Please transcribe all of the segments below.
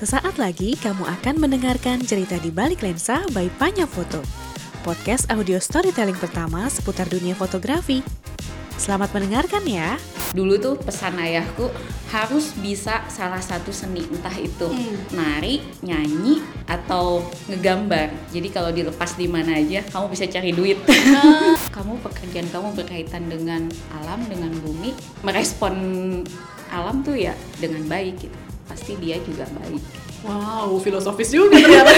Sesaat lagi kamu akan mendengarkan cerita di balik lensa by Panya Foto. Podcast audio storytelling pertama seputar dunia fotografi. Selamat mendengarkan ya. Dulu tuh pesan ayahku harus bisa salah satu seni entah itu nari, nyanyi atau ngegambar. Jadi kalau dilepas di mana aja kamu bisa cari duit. kamu pekerjaan kamu berkaitan dengan alam, dengan bumi, merespon alam tuh ya dengan baik gitu. Pasti dia juga baik. Wow, filosofis juga ternyata.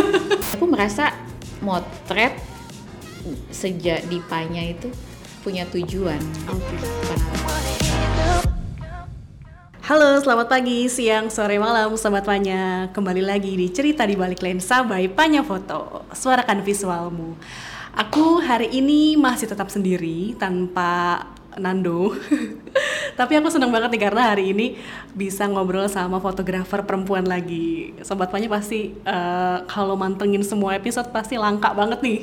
Aku merasa motret sejak di Panya itu punya tujuan. Alam. Halo, selamat pagi, siang, sore, malam, sobat Panya. Kembali lagi di cerita di balik lensa by Panya Foto. Suarakan visualmu. Aku hari ini masih tetap sendiri tanpa Nando. Tapi aku seneng banget nih karena hari ini bisa ngobrol sama fotografer perempuan lagi. Sobat Panya pasti eh, kalau mantengin semua episode pasti langka banget nih.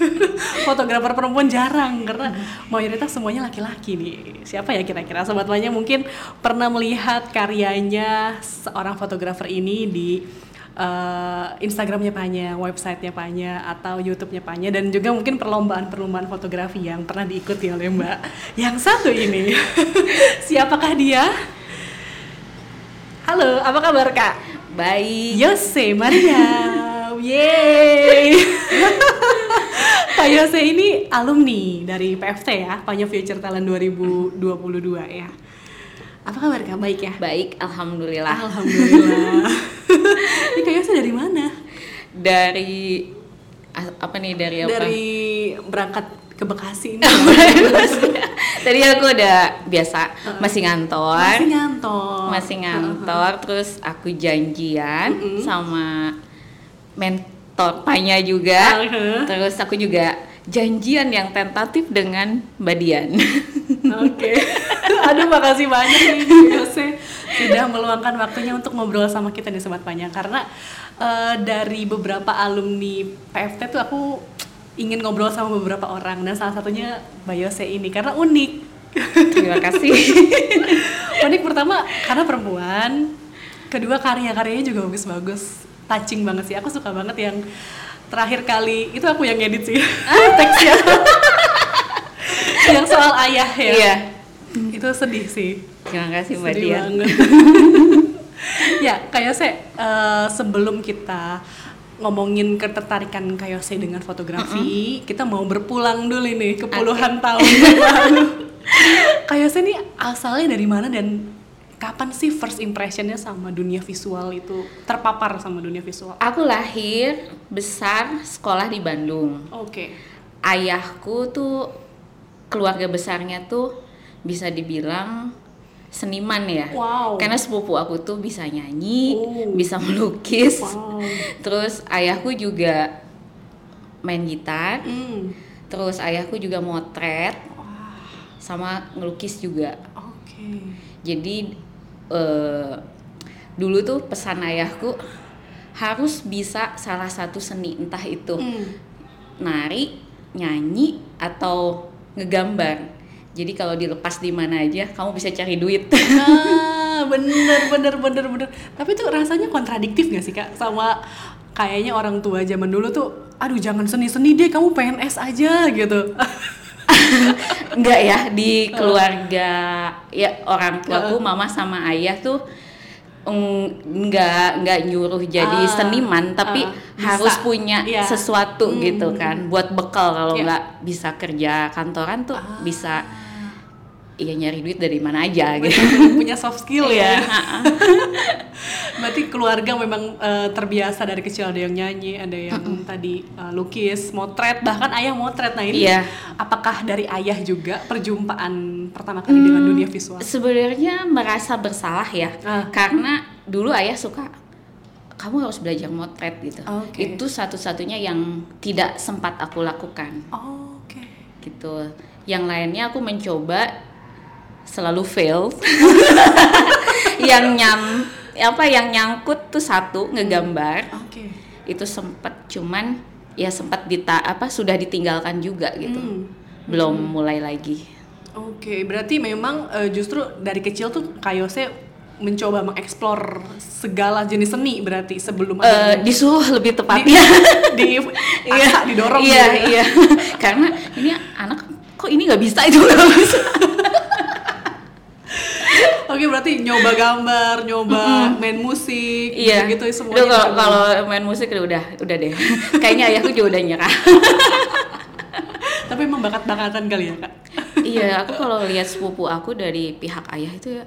fotografer perempuan jarang karena mayoritas semuanya laki-laki nih. Siapa ya kira-kira Sobat Panya mungkin pernah melihat karyanya seorang fotografer ini di eh, Instagramnya Panya, websitenya Panya, atau YouTube-nya Panya, dan juga mungkin perlombaan-perlombaan fotografi yang pernah diikuti oleh Mbak yang satu ini. Siapakah dia? Halo, apa kabar Kak? Baik. Yose Maria. Yeay. Pak Yose ini alumni dari PFT ya, Panya Future Talent 2022 ya. Apa kabar Kak? Baik ya? Baik, alhamdulillah. Alhamdulillah. Ini Kak Yose dari mana? Dari apa nih dari apa? Dari berangkat ke Bekasi ini. Tadi aku udah biasa masih ngantor. Masih ngantor. Masih ngantor, terus aku janjian sama mentor Panya juga. Uh-huh. Terus aku juga janjian yang tentatif dengan Mbak Dian. Oke. Aduh makasih banyak nih Yose sudah meluangkan waktunya untuk ngobrol sama kita di Sobat Panya karena eh, dari beberapa alumni PFT tuh aku ingin ngobrol sama beberapa orang dan salah satunya Mbak Yose ini karena unik. Terima kasih. unik pertama karena perempuan, kedua karya-karyanya juga bagus-bagus, touching banget sih. Aku suka banget yang terakhir kali itu aku yang edit sih teksnya. yang soal ayah ya. Iya. Itu sedih sih. Terima kasih Mbak Sedih Dian. banget. ya, Kayose, eh, sebelum kita ngomongin ketertarikan Kayose dengan fotografi, kita mau berpulang dulu nih ke puluhan tahun yang lalu. Kayose ini asalnya dari mana dan kapan sih first impressionnya sama dunia visual itu terpapar sama dunia visual? Aku lahir besar sekolah di Bandung. Oke. ayahku tuh keluarga besarnya tuh bisa dibilang seniman ya. Wow. Karena sepupu aku tuh bisa nyanyi, Oh. bisa melukis. Wow. Terus ayahku juga main gitar. Hmm. Terus ayahku juga motret sama ngelukis juga. Oke. Jadi eh, dulu tuh pesan ayahku harus bisa salah satu seni entah itu Hmm. nari, nyanyi atau ngegambar. Jadi kalau dilepas di mana aja kamu bisa cari duit. Ah, bener bener bener bener. Tapi tuh rasanya kontradiktif gak sih kak sama kayaknya orang tua zaman dulu tuh, aduh jangan seni-seni deh, kamu PNS aja gitu. Enggak ya di keluarga ya orang tuaku mama sama ayah tuh eng- enggak enggak nyuruh jadi Ah, seniman tapi ah, harus bisa. punya Iya. sesuatu Hmm. gitu kan buat bekal kalau Iya. nggak bisa kerja kantoran tuh Ah. bisa iya nyari duit dari mana aja gitu. punya soft skill Iya, ya. Berarti keluarga memang eh, terbiasa dari kecil ada yang nyanyi, ada yang tadi eh, lukis, motret, bahkan ayah motret. Nah ini Iya. apakah dari ayah juga perjumpaan pertama kali dengan dunia visual? Sebenarnya merasa bersalah ya, Ah. karena dulu ayah suka kamu harus belajar motret gitu. Oke. Itu satu-satunya yang tidak sempat aku lakukan Oh, Oke. gitu. Yang lainnya aku mencoba selalu fail. yang nyam apa yang nyangkut tuh satu ngegambar Oke. itu sempet cuman ya sempat dita apa sudah ditinggalkan juga gitu. Hmm. Belum mulai lagi. Oke, berarti memang eh, justru dari kecil tuh Kayose mencoba mengeksplor segala jenis seni berarti sebelum Eh, ada disuruh lebih tepatnya di paksa didorong iya gitu ya. iya karena ini anak kok ini nggak bisa itu nggak bisa Oke berarti nyoba gambar, nyoba main musik, iya gitu semuanya. kalau kalau main musik udah udah deh kayaknya ayahku juga udah nyerah Tapi emang bakat-bakatan kali ya kak. iya aku kalau lihat sepupu aku dari pihak ayah itu ya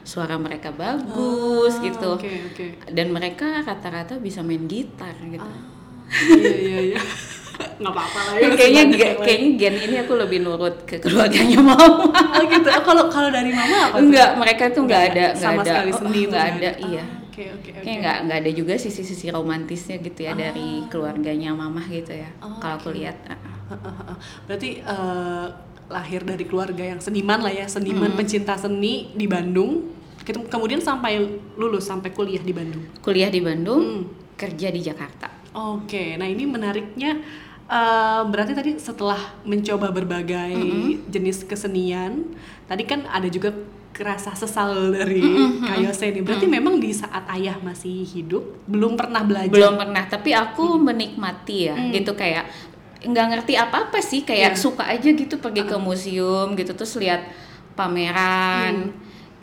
suara mereka bagus Ah, gitu Oke oke. dan mereka rata-rata bisa main gitar gitu Iya iya iya. Nggak apa-apa lah ya. kayaknya sebanyak ge- yang lain. kayaknya gen ini aku lebih nurut ke keluarganya mama Oh gitu. Kalau kalau dari mama apa? tuh? enggak mereka tuh enggak ada enggak sama ada sekali Oh, seni itu enggak nggak ada Ah, iya Oke oke oke. Kayak nggak nggak ada juga sisi-sisi romantisnya gitu ya dari keluarganya mamah gitu ya. Oh, Kalau aku oke. lihat. ah, ah. Berarti eh, lahir dari keluarga yang seniman lah ya, seniman pencinta seni di Bandung. Kem- Kemudian sampai lulus sampai kuliah di Bandung. Kuliah di Bandung, Hmm. kerja di Jakarta. Oke, nah ini menariknya eh, berarti tadi setelah mencoba berbagai jenis kesenian, tadi kan ada juga kerasa sesal dari Kayose ini. Berarti memang di saat ayah masih hidup belum pernah belajar. Belum pernah, tapi aku menikmati ya, gitu kayak nggak ngerti apa-apa sih, kayak Iya. suka aja gitu pergi ke museum gitu terus lihat pameran,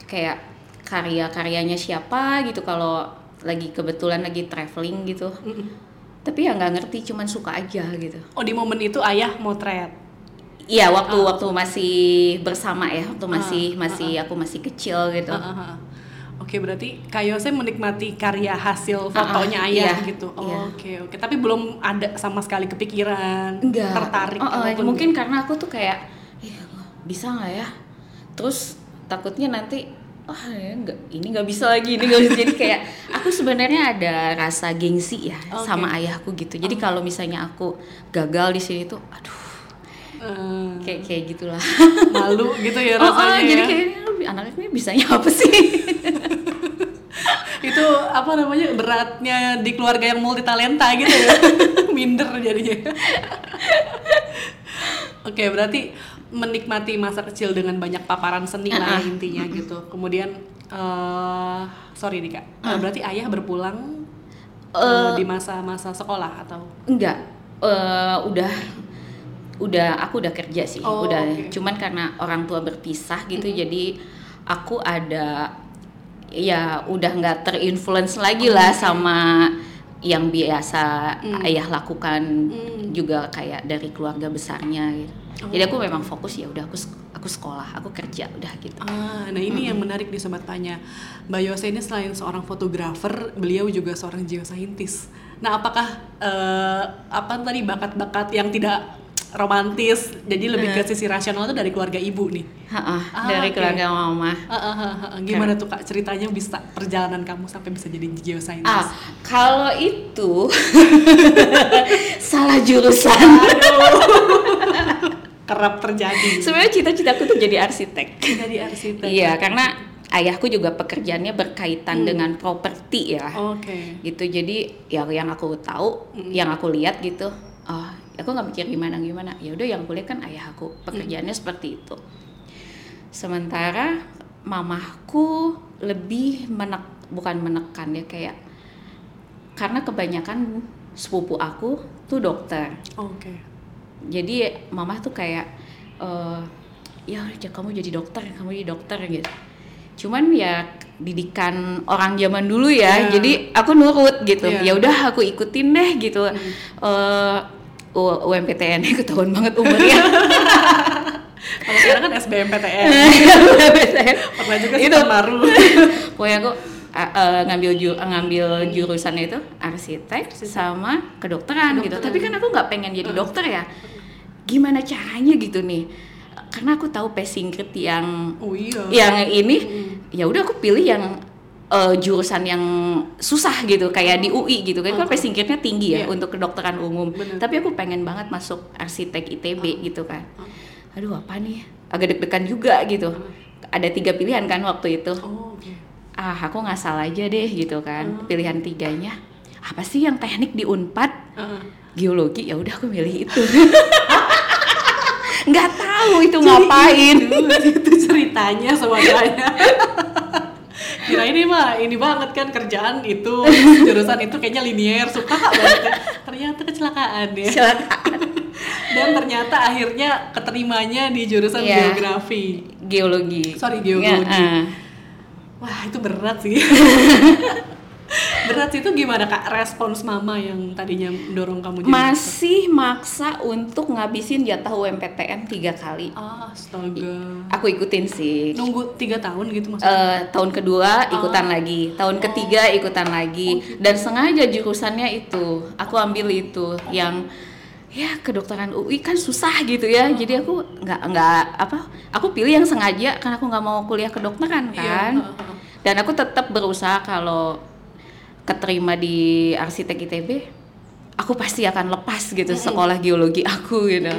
kayak karya-karyanya siapa gitu kalau lagi kebetulan lagi traveling gitu. Tapi ya nggak ngerti, cuman suka aja gitu. Oh di momen itu ayah motret. Iya, waktu Ah. waktu masih bersama ya, waktu masih masih aku masih kecil gitu. Ah, ah, ah. Oke berarti Kayose menikmati karya hasil fotonya ah, ayah iya, gitu. iya. Oke oke. Tapi belum ada sama sekali kepikiran, Enggak. tertarik. Oh, oh, mungkin karena aku tuh kayak, "Ih, bisa nggak ya? Terus takutnya nanti, oh ya nggak, ini nggak bisa lagi, ini nggak bisa. Jadi kayak aku sebenarnya ada rasa gengsi ya Oke. sama ayahku gitu. Jadi kalau misalnya aku gagal di sini tuh, aduh, Eh, kayak kayak gitulah. malu gitu ya oh, oh, rasanya. jadi ya. kayaknya anaknya ini bisanya apa sih? itu apa namanya beratnya di keluarga yang multi talenta gitu ya minder jadinya oke berarti menikmati masa kecil dengan banyak paparan seni lah Ah, ah. intinya gitu. Kemudian eh sorry nih kak. Eh, berarti ayah berpulang eh, di masa-masa sekolah atau? Enggak, eh, udah udah aku udah kerja sih, Oh, udah. oke. Cuman karena orang tua berpisah gitu, jadi aku ada ya udah nggak terinfluence lagi lah sama yang biasa ayah lakukan juga kayak dari keluarga besarnya gitu. Jadi aku memang fokus ya udah aku aku sekolah, aku kerja udah gitu. Ah, nah ini yang menarik di Sobat Tanya. Mbak Yose ini selain seorang fotografer, beliau juga seorang geosaintis. Nah, apakah eh, apa tadi bakat-bakat yang tidak romantis, jadi lebih ke sisi rasional itu dari keluarga ibu nih? Ha-ah, Ah, dari oke. keluarga mama. Ah, ah, ah, ah. Gimana tuh kak ceritanya bisa perjalanan kamu sampai bisa jadi geosaintis? Ah, kalau itu salah jurusan. Kerap terjadi. Sebenarnya cita-citaku tuh jadi arsitek. jadi arsitek. Iya, karena ayahku juga pekerjaannya berkaitan dengan properti ya. Oke. Gitu. Jadi ya yang aku tahu, yang aku lihat gitu, oh, aku nggak mikir gimana gimana. Ya udah yang aku lihat kan ayahku pekerjaannya seperti itu. Sementara mamahku lebih menek bukan menekan ya kayak karena kebanyakan sepupu aku tuh dokter Oke. jadi mama tuh kayak eh ya udah kamu jadi dokter kamu jadi dokter gitu cuman ya didikan orang zaman dulu ya Iya. jadi aku nurut gitu. Hmm. ya udah aku ikutin deh gitu eh U- UMPTN ketahuan banget umurnya Kalau sekarang kan SBMPTN. Pernah juga Itu. baru. pokoknya aku uh, uh, ngambil ju- ngambil jurusannya itu arsitek sama kedokteran, gitu tapi kan aku nggak pengen jadi dokter ya gimana caranya gitu nih karena aku tahu passing grade yang Oh iya. yang ini ya udah aku pilih yang uh, jurusan yang susah gitu kayak di UI gitu. Kan kan passing grade-nya tinggi ya Iya. untuk kedokteran umum. Bener. tapi aku pengen banget masuk arsitek ITB gitu kan. Aduh apa nih? Agak deg-degan juga gitu. Ada tiga pilihan kan waktu itu. Oh, oke. ah aku ngasal aja deh gitu kan. Pilihan tiganya apa sih yang teknik di Unpad? Heeh. geologi ya udah aku milih itu. Nggak tahu itu ngapain. itu ceritanya semuanya. kira ini mah ini banget kan kerjaan itu jurusan itu kayaknya linier suka banget ya. ternyata kecelakaan ya Kecelakaan. dan ternyata akhirnya keterimanya di jurusan Iya. geografi Geologi. Sorry, geologi. Ya, ah. wah itu berat sih berat itu gimana kak? Respons mama yang tadinya dorong kamu jadi dokter? Masih maksa untuk ngabisin jatah UMPTN tiga kali. ah astaga. Aku ikutin sih. nunggu tiga tahun gitu maksudnya? Eh, tahun kedua Oh. ikutan lagi, tahun ketiga ikutan lagi, dan sengaja jurusannya itu. Aku ambil itu yang ya kedokteran UI kan susah gitu ya, jadi aku nggak nggak apa, aku pilih yang sengaja karena aku nggak mau kuliah kedokteran Iya, kan, heeh. dan aku tetap berusaha kalau keterima di arsitek ITB, aku pasti akan lepas gitu sekolah geologi aku gitu,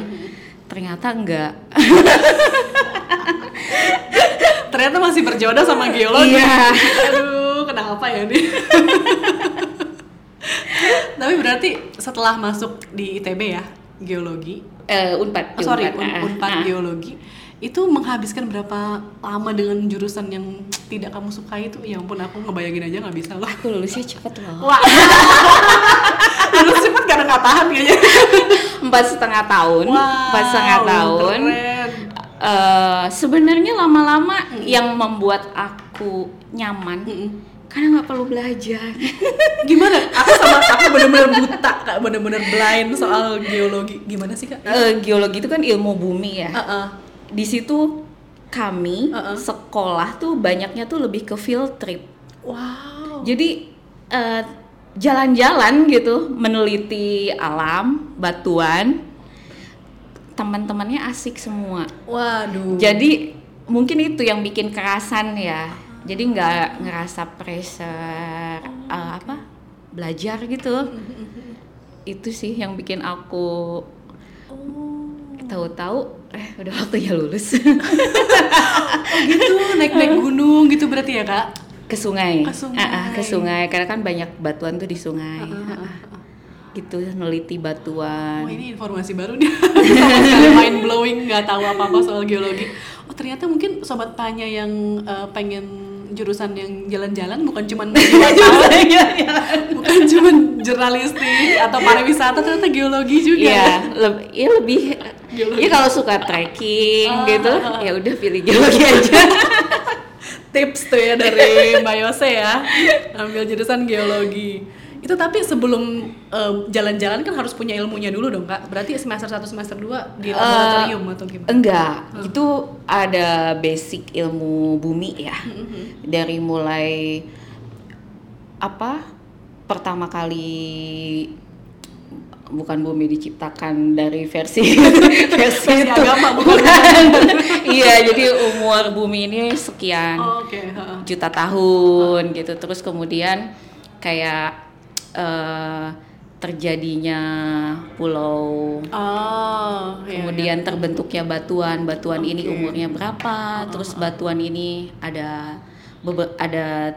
ternyata enggak. ternyata masih berjodoh sama geologi. Iya. aduh kenapa ya nih? Tapi berarti setelah masuk di ITB ya geologi? Eh, unpad, oh, sorry Unpad, Un- unpad ah. geologi itu menghabiskan berapa lama dengan jurusan yang tidak kamu suka itu ya ampun aku ngebayangin aja nggak bisa loh Aku lulusnya cepet loh. wah lulus cepet karena nggak tahan kayaknya Empat setengah tahun. Empat setengah tahun. keren. Eh, Sebenarnya lama-lama yang membuat aku nyaman Mm-mm. karena nggak perlu belajar. gimana aku sama aku bener-bener buta kak bener-bener blind soal geologi gimana sih kak Eh, geologi itu kan ilmu bumi ya. Heeh. Di situ kami Uh-uh. sekolah tuh banyaknya tuh lebih ke field trip. wow Jadi eh, jalan-jalan gitu, meneliti alam, batuan. Teman-temannya asik semua. waduh Jadi mungkin itu yang bikin kerasan ya. Jadi nggak ngerasa pressure eh, apa belajar gitu. Itu sih yang bikin aku tahu-tahu eh udah waktunya lulus Oh gitu naik-naik gunung gitu berarti ya kak ke sungai. Ke sungai. Ah, ah, ke sungai karena kan banyak batuan tuh di sungai. Ah, ah, Ah, ah. Gitu neliti batuan. Oh ini informasi baru nih mind blowing nggak tahu apa apa soal geologi. Oh ternyata mungkin sobat tanya yang eh, pengen jurusan yang jalan-jalan bukan cuman wartawan, bukan cuman jurnalistik atau pariwisata ternyata geologi juga. Iya, ya lebih. Geologi. Ya kalau suka trekking Ah, gitu, ah, ya udah pilih geologi aja. Tips tuh ya dari Mbak Yose ya ambil jurusan geologi. Itu tapi sebelum jalan-jalan kan harus punya ilmunya dulu dong kak. Berarti semester 1 semester 2 di Eh, laboratorium atau gimana? Enggak, itu ada basic ilmu bumi ya. Dari mulai apa? Pertama kali bukan bumi diciptakan dari versi versi, Versi itu. agama, bukan? iya, jadi umur bumi ini sekian Oh, Oke. heeh. juta tahun gitu. Terus kemudian kayak eh, terjadinya pulau Oh, iya, kemudian terbentuknya batuan batuan ini Oke. umurnya berapa terus batuan ini ada ada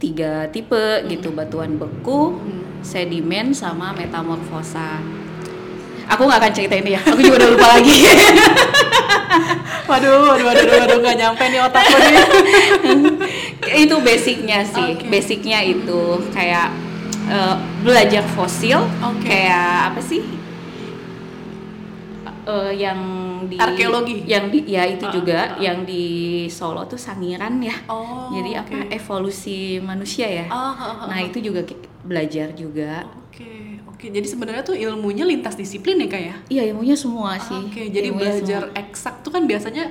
tiga tipe gitu batuan beku sedimen sama metamorfosa aku nggak akan cerita ini ya aku juga udah lupa lagi Waduh, waduh, waduh, waduh, waduh, nggak nyampe nih otakku nih. itu basicnya sih Oke. basicnya itu kayak eh, belajar fosil Oke. kayak apa sih Eh, yang di Arkeologi? yang di ya itu Ah, juga ah. yang di Solo tuh Sangiran ya Oh, jadi apa oke. evolusi manusia ya Ah, ah, ah, nah ah. itu juga belajar juga Oke, oke. Jadi sebenarnya tuh ilmunya lintas disiplin ya kak ya? iya ilmunya semua sih Oke, jadi Ilmunya belajar semua. eksak tuh kan biasanya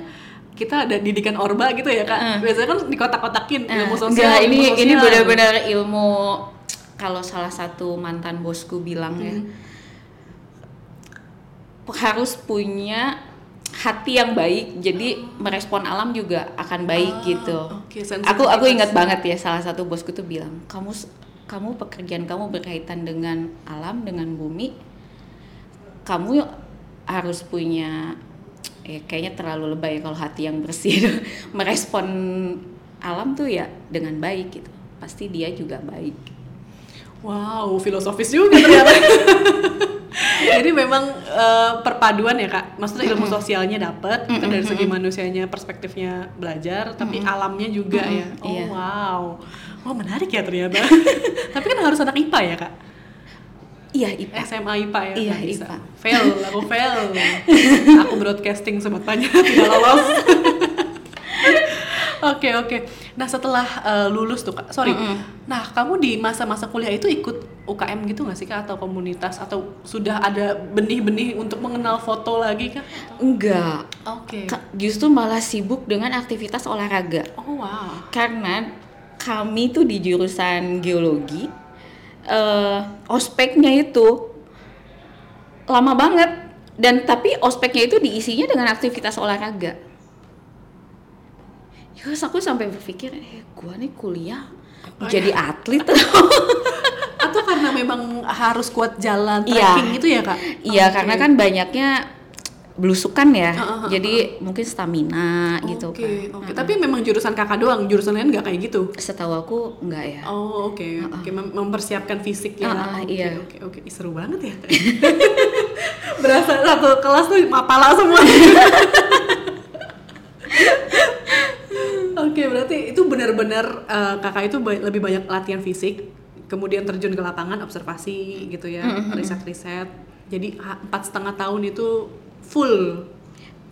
kita ada didikan orba gitu ya kak. Heeh. Biasanya kan dikotak-kotakin Eh, ilmu sosial. enggak, ilmu ini sosial. ini benar-benar ilmu kalau salah satu mantan bosku bilang ya Hmm. Harus punya hati yang baik. Jadi merespon alam juga akan baik Ah, gitu. oke, aku aku ingat banget ya salah satu bosku tuh bilang kamu kamu pekerjaan kamu berkaitan dengan alam dengan bumi kamu harus punya ya kayaknya terlalu lebay kalau hati yang bersih merespon alam tuh ya dengan baik gitu. Pasti dia juga baik. Wow, filosofis juga ternyata. Jadi memang eh, perpaduan ya kak, maksudnya ilmu sosialnya dapat dari segi manusianya perspektifnya belajar, tapi alamnya juga ya. Oh Iya. wow, oh menarik ya ternyata. tapi kan harus anak IPA ya kak, Iya, IPA. SMA IPA ya. Iya, bisa. IPA. Fail, aku fail. aku broadcasting sobat tanya tidak lolos. Oke oke. Nah setelah eh, lulus tuh kak, sorry. Nah kamu di masa-masa kuliah itu ikut UKM gitu nggak sih kak atau komunitas atau sudah ada benih-benih untuk mengenal foto lagi kak? Enggak. Oke. Ka- Justru malah sibuk dengan aktivitas olahraga. Oh wow. Karena kami tuh di jurusan geologi, eh, ospeknya itu lama banget. Dan tapi ospeknya itu diisinya dengan aktivitas olahraga. Terus aku sampai berpikir, eh gua nih kuliah jadi atlet Atau karena memang harus kuat jalan Iya. trekking gitu ya kak? Iya, Oke. karena kan banyaknya belusukan ya. Ah, ah, ah, jadi mungkin stamina gitu Oke kan. oke. Tapi memang jurusan kakak doang, jurusan lain nggak kayak gitu? Setahu aku enggak ya. Oh oke, oke Mem- mempersiapkan fisik ya. Ah, ah, Oke, iya. Oke oke, Ih, seru banget ya. Berasa satu kelas tuh mapala semua. Oke, berarti itu benar-benar eh, kakak itu ba- lebih banyak latihan fisik, kemudian terjun ke lapangan, observasi gitu ya, riset-riset. Jadi empat setengah tahun itu full.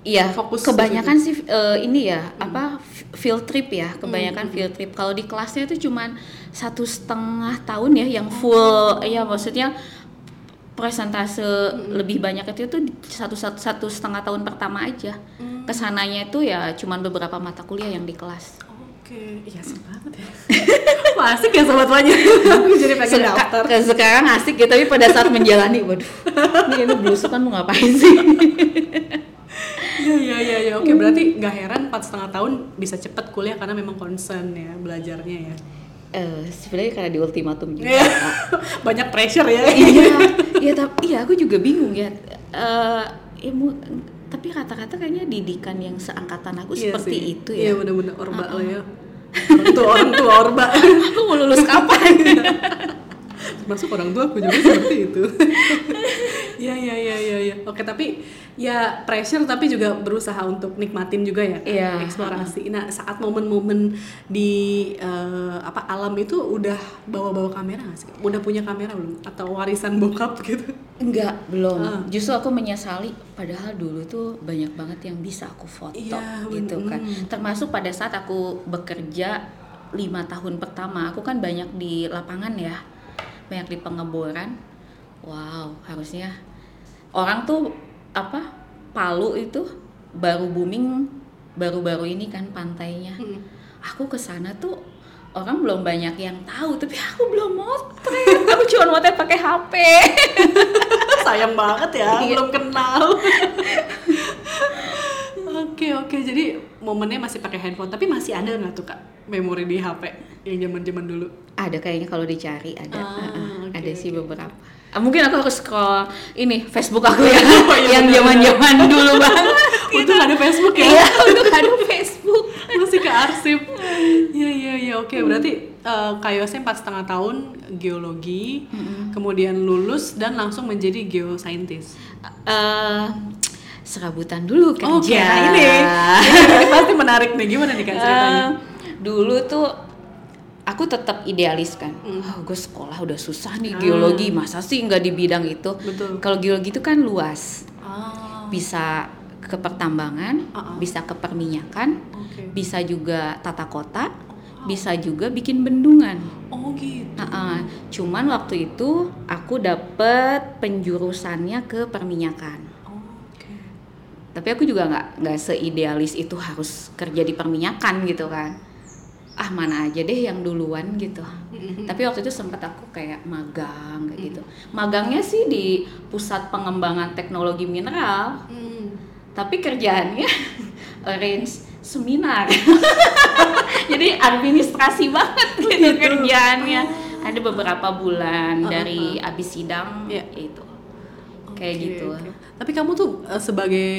Iya, Fokus ke kebanyakan sih eh, ini ya apa f- field trip ya, kebanyakan field trip. Kalau di kelasnya itu cuman satu setengah tahun ya yang full, ya maksudnya presentase lebih banyak itu tuh satu, satu satu setengah tahun pertama aja. Ke sananya itu ya cuman beberapa mata kuliah yang di kelas. Oke, iya seru banget ya. Wah, asik ya sobat. Aku jadi pengen Seka- daftar. sekarang asik ya, tapi pada saat menjalani, waduh, ini ini belusukan mau ngapain sih? Iya iya iya ya. oke berarti nggak heran empat setengah tahun bisa cepet kuliah karena memang concern ya belajarnya ya. Eh, sebenarnya karena di ultimatum juga. Iya. Banyak pressure ya. iya, iya tapi iya aku juga bingung ya. Eh, ya tapi rata-rata kayaknya didikan yang seangkatan aku Iya seperti sih. itu Iya ya. bener-bener orba lah ya. Orang tua orang tua orba. Aku mau lulus kapan? Masuk orang tua aku juga seperti itu. Iya iya iya iya iya. Oke tapi ya pressure tapi juga berusaha untuk nikmatin juga ya. kan? Iya. Eksplorasi. Nah saat momen-momen di eh, apa alam itu udah bawa-bawa kamera nggak sih? Udah punya kamera belum? Atau warisan bokap gitu? Enggak, belum. Ah. Justru aku menyesali padahal dulu tuh banyak banget yang bisa aku foto Iya, gitu kan. mm. Termasuk pada saat aku bekerja lima tahun pertama, aku kan banyak di lapangan ya, banyak di pengeboran. Wow, harusnya orang tuh apa Palu itu baru booming baru-baru ini kan pantainya. Mm. Aku ke sana tuh orang belum banyak yang tahu, tapi aku belum motret. Aku cuma motret pakai HP. sayang banget ya Iya. belum kenal oke oke jadi momennya masih pakai handphone tapi masih ada nggak tuh kak memori di HP yang zaman zaman dulu? Ada kayaknya kalau dicari ada. Ah, Ah, oke, ada sih oke, beberapa. Ah, mungkin aku harus scroll ini Facebook aku ya. Oh, iya, yang benar, zaman-zaman dulu banget. untung ada Facebook ya. Iya, untuk ada Facebook. masih ke arsip. Iya iya iya. Oke berarti eh, Kak Yose empat setengah tahun geologi kemudian lulus dan langsung menjadi geoscientist. Eh, serabutan dulu kerja. Oke, nah ini, ini pasti menarik nih. Gimana nih kak ceritanya? Eh, dulu tuh aku tetap idealis kan. Hmm. Oh, gue sekolah udah susah nih geologi, masa sih nggak di bidang itu? Kalau geologi itu kan luas, Ah, bisa ke pertambangan, Uh-uh. bisa ke perminyakan, oke. bisa juga tata kota, bisa juga bikin bendungan. Oh gitu. Uh-uh. Cuman waktu itu aku dapet penjurusannya ke perminyakan. Tapi aku juga nggak nggak seidealis itu harus kerja di perminyakan gitu kan. Ah mana aja deh yang duluan gitu. Tapi waktu itu sempat aku kayak magang kayak gitu. Magangnya sih di pusat pengembangan teknologi mineral. Hmm. Tapi kerjaannya arrange seminar. Jadi administrasi banget gitu kerjaannya. Ada beberapa bulan dari abis sidang Iya. itu. Kayak Oke, gitu. oke. Tapi kamu tuh eh, sebagai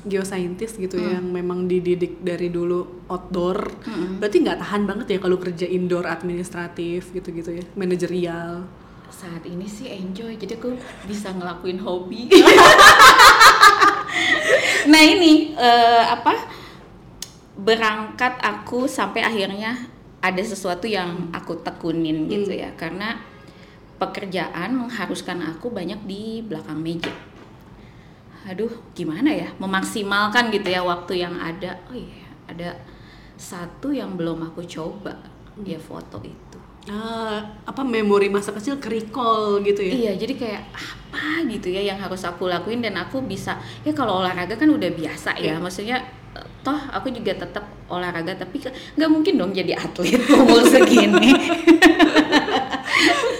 geoscientist gitu Hmm. yang memang dididik dari dulu outdoor, berarti nggak tahan banget ya kalau kerja indoor administratif gitu-gitu ya, manajerial. saat ini sih enjoy jadi aku bisa ngelakuin hobi nah ini eh, apa berangkat aku sampai akhirnya ada sesuatu yang aku tekunin gitu ya karena pekerjaan mengharuskan aku banyak di belakang meja. Aduh gimana ya? Memaksimalkan gitu ya waktu yang ada. Oh iya ada satu yang belum aku coba ya foto itu. Ah, apa memori masa kecil ke recall gitu ya? Iya, jadi kayak apa gitu ya yang harus aku lakuin dan aku bisa ya kalau olahraga kan udah biasa ya, maksudnya eh, toh aku juga tetap olahraga tapi nggak mungkin dong jadi atlet umur segini.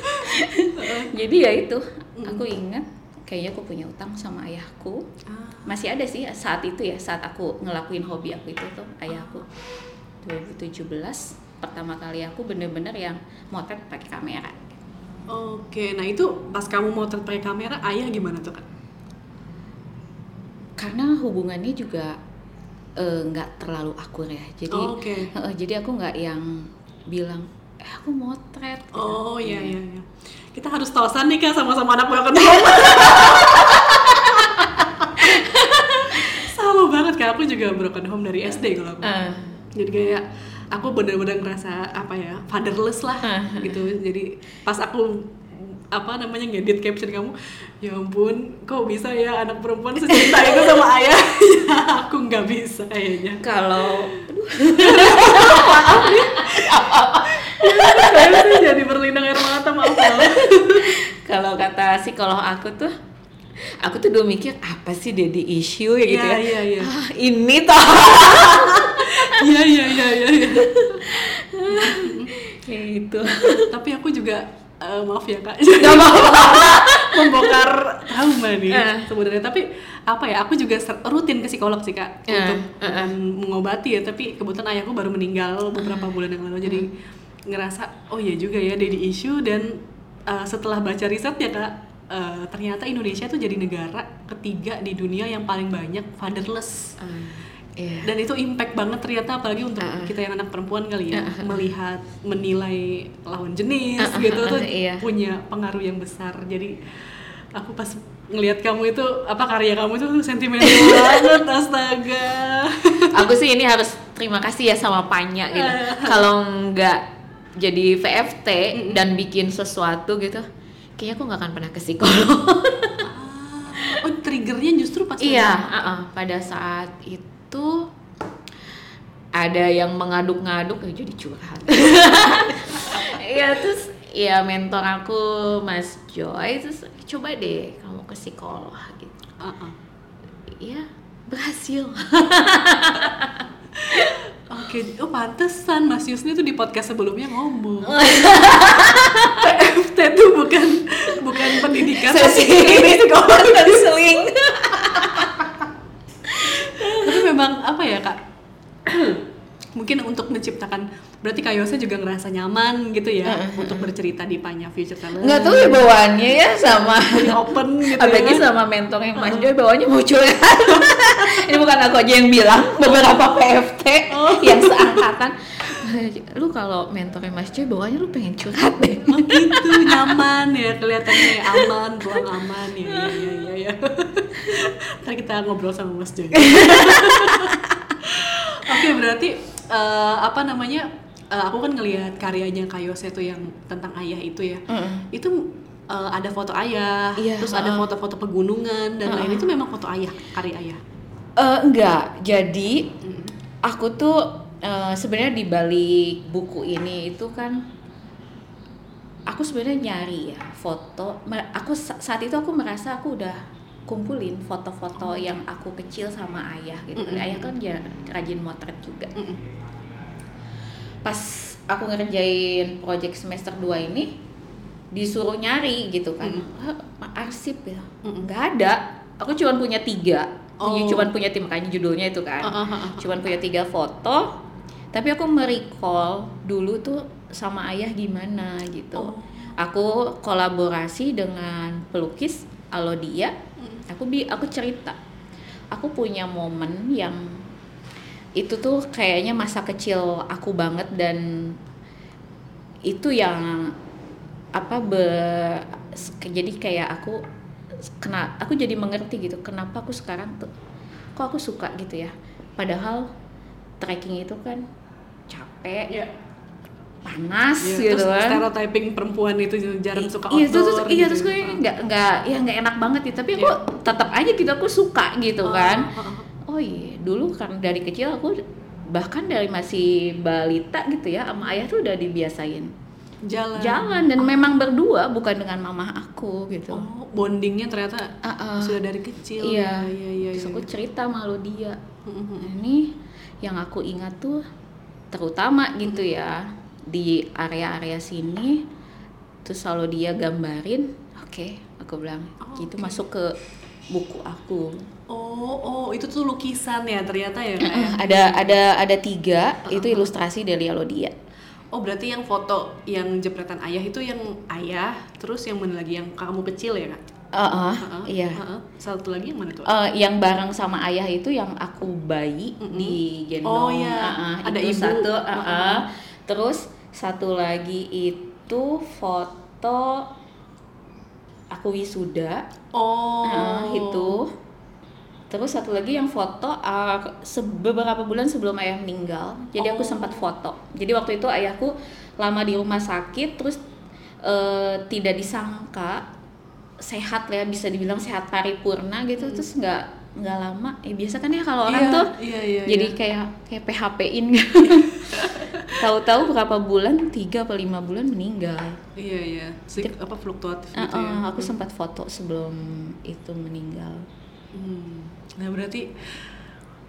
jadi ya itu, aku ingat kayaknya aku punya utang sama ayahku. Ah, Masih ada sih saat itu ya, saat aku ngelakuin hobi aku itu tuh ayahku. 2017 pertama kali aku bener-bener yang motret pakai kamera. Oke, nah itu pas kamu mau pakai kamera, ayah gimana tuh kak? karena hubungannya juga eh, nggak terlalu akur ya jadi Oh, Oke. eh, jadi aku nggak yang bilang eh aku motret gitu. Oh iya iya iya. Kita harus tosan nih kak sama-sama anak broken home. Sama banget kak, aku juga broken home dari SD kalau aku. Eh, Jadi kayak aku bener-bener ngerasa apa ya fatherless lah gitu. Jadi pas aku apa namanya ngedit caption kamu ya ampun kok bisa ya anak perempuan secinta itu sama ayah ya aku nggak bisa kayaknya kalau saya tuh jadi berlinang air mata maaf maaf kalau kata psikolog aku tuh aku tuh dulu mikir apa sih daddy issue? Ya gitu Iya, ya iya, iya. Ah, ini toh. Iya iya iya iya iya. kayak gitu. Tapi aku juga eh, maaf ya kak. Gak mau membongkar trauma nih Eh. sebenarnya. Tapi apa ya aku juga rutin ke psikolog sih kak Eh, untuk eh. bukan mengobati ya. Tapi kebetulan ayahku baru meninggal beberapa bulan yang lalu. Jadi ngerasa oh iya juga ya daddy issue dan eh, setelah baca riset ya kak eh, ternyata Indonesia tuh jadi negara ketiga di dunia yang paling banyak fatherless. Iya. dan itu impact banget ternyata apalagi untuk kita yang anak perempuan kali ya melihat menilai lawan jenis Uh, uh, gitu uh, tuh iya. punya pengaruh yang besar. Jadi aku pas ngelihat kamu itu apa karya kamu itu tuh sentimental banget astaga. Aku sih ini harus terima kasih ya sama Panya gitu. Kalau nggak jadi VFT dan bikin sesuatu gitu, kayaknya aku nggak akan pernah ke psikolog. oh triggernya justru pas iya, ada- uh-uh. pada saat itu ada yang mengaduk-ngaduk ya jadi curhat. Iya terus ya mentor aku Mas Joy terus coba deh kamu ke psikolog gitu. Uh-uh. Iya berhasil. Oke, oh pantesan Mas Yusni tuh di podcast sebelumnya ngomong. PFT tuh bukan bukan pendidikan Sesi psikolog. konseling. tapi memang apa ya kak mungkin untuk menciptakan berarti Kak Yose juga ngerasa nyaman gitu ya untuk bercerita di Panya Future Talent. Nggak tahu ya bawaannya ya sama open gitu apalagi ya sama mentornya Mas Joy bawaannya curhat ini bukan aku aja yang bilang beberapa PFT yang seangkatan. Lu kalau mentornya Mas Joy bawaannya lu pengen curhat deh. Oh gitu nyaman ya kelihatannya aman ruang aman ya ya ya ya, ya. ntar kita ngobrol sama Mas Joy. Oke berarti eh, apa namanya eh, aku kan ngelihat karyanya Kak Yose tuh yang tentang ayah itu ya. Itu eh, ada foto ayah, Iya, terus ada foto-foto pegunungan dan lain itu memang foto ayah, karya ayah. Eh, enggak. Jadi aku tuh eh, sebenarnya di balik buku ini itu kan aku sebenarnya nyari ya foto. Aku sa- saat itu aku merasa aku udah kumpulin foto-foto yang aku kecil sama ayah gitu. Ayah kan ya rajin motret juga. Pas aku ngerjain project semester 2 ini disuruh nyari gitu kan. "Ah, arsip ya nggak ada. Aku cuma punya tiga. Oh. cuma punya tim makanya judulnya itu kan. Ah, ah, ah, ah. cuman punya tiga foto tapi aku merecall dulu tuh sama ayah gimana gitu. Oh. aku kolaborasi dengan pelukis Alodia aku bi aku cerita. Aku punya momen yang itu tuh kayaknya masa kecil aku banget dan itu yang apa be jadi kayak aku kena aku jadi mengerti gitu kenapa aku sekarang tuh kok aku suka gitu ya. Padahal trekking itu kan capek. Iya. Panas Iya, gitu terus kan. stereotyping perempuan itu jarang I- suka iya outdoor terus iya gitu. terus gue Ah. nggak nggak ya nggak enak banget gitu tapi aku tetap aja gitu aku suka gitu Ah, kan. ah, oh iya dulu kan dari kecil aku bahkan dari masih balita gitu ya sama ayah tuh udah dibiasain. Jalan. Jalan dan memang berdua bukan dengan mama aku gitu. Oh bondingnya ternyata Ah, ah. sudah dari kecil. Iya. Iya iya, terus iya. aku cerita malu dia. Nah, ini yang aku ingat tuh terutama gitu ya di area-area sini terus selalu dia gambarin oke aku bilang Oh, itu oke. masuk ke buku aku oh oh itu tuh lukisan ya ternyata ya ya? ada ada ada tiga itu ilustrasi dari Alodia Oh berarti yang foto yang jepretan ayah itu yang ayah, terus yang mana lagi yang kamu kecil ya kak? Heeh, Heeh, iya heeh. Satu lagi yang mana tuh? Eh, yang bareng sama ayah itu yang aku bayi Mm-mm. di gendong Oh, iya. Heeh, Ada itu ibu. satu Heeh. heeh. terus satu lagi itu foto aku wisuda. Oh. Heeh, itu terus satu lagi yang foto uh, beberapa bulan sebelum ayah meninggal jadi aku Oh. sempat foto. Jadi waktu itu ayahku lama di rumah sakit terus eh, tidak disangka sehat ya bisa dibilang sehat paripurna gitu terus nggak nggak lama ya biasa kan ya kalau orang Iya, tuh iya, iya, jadi iya. kayak kayak PHP-in gitu tahu-tahu berapa bulan tiga atau lima bulan meninggal Iya iya, Sik, apa fluktuatif gitu Uh-uh, ya? aku sempat foto sebelum itu meninggal Hmm. Nah berarti,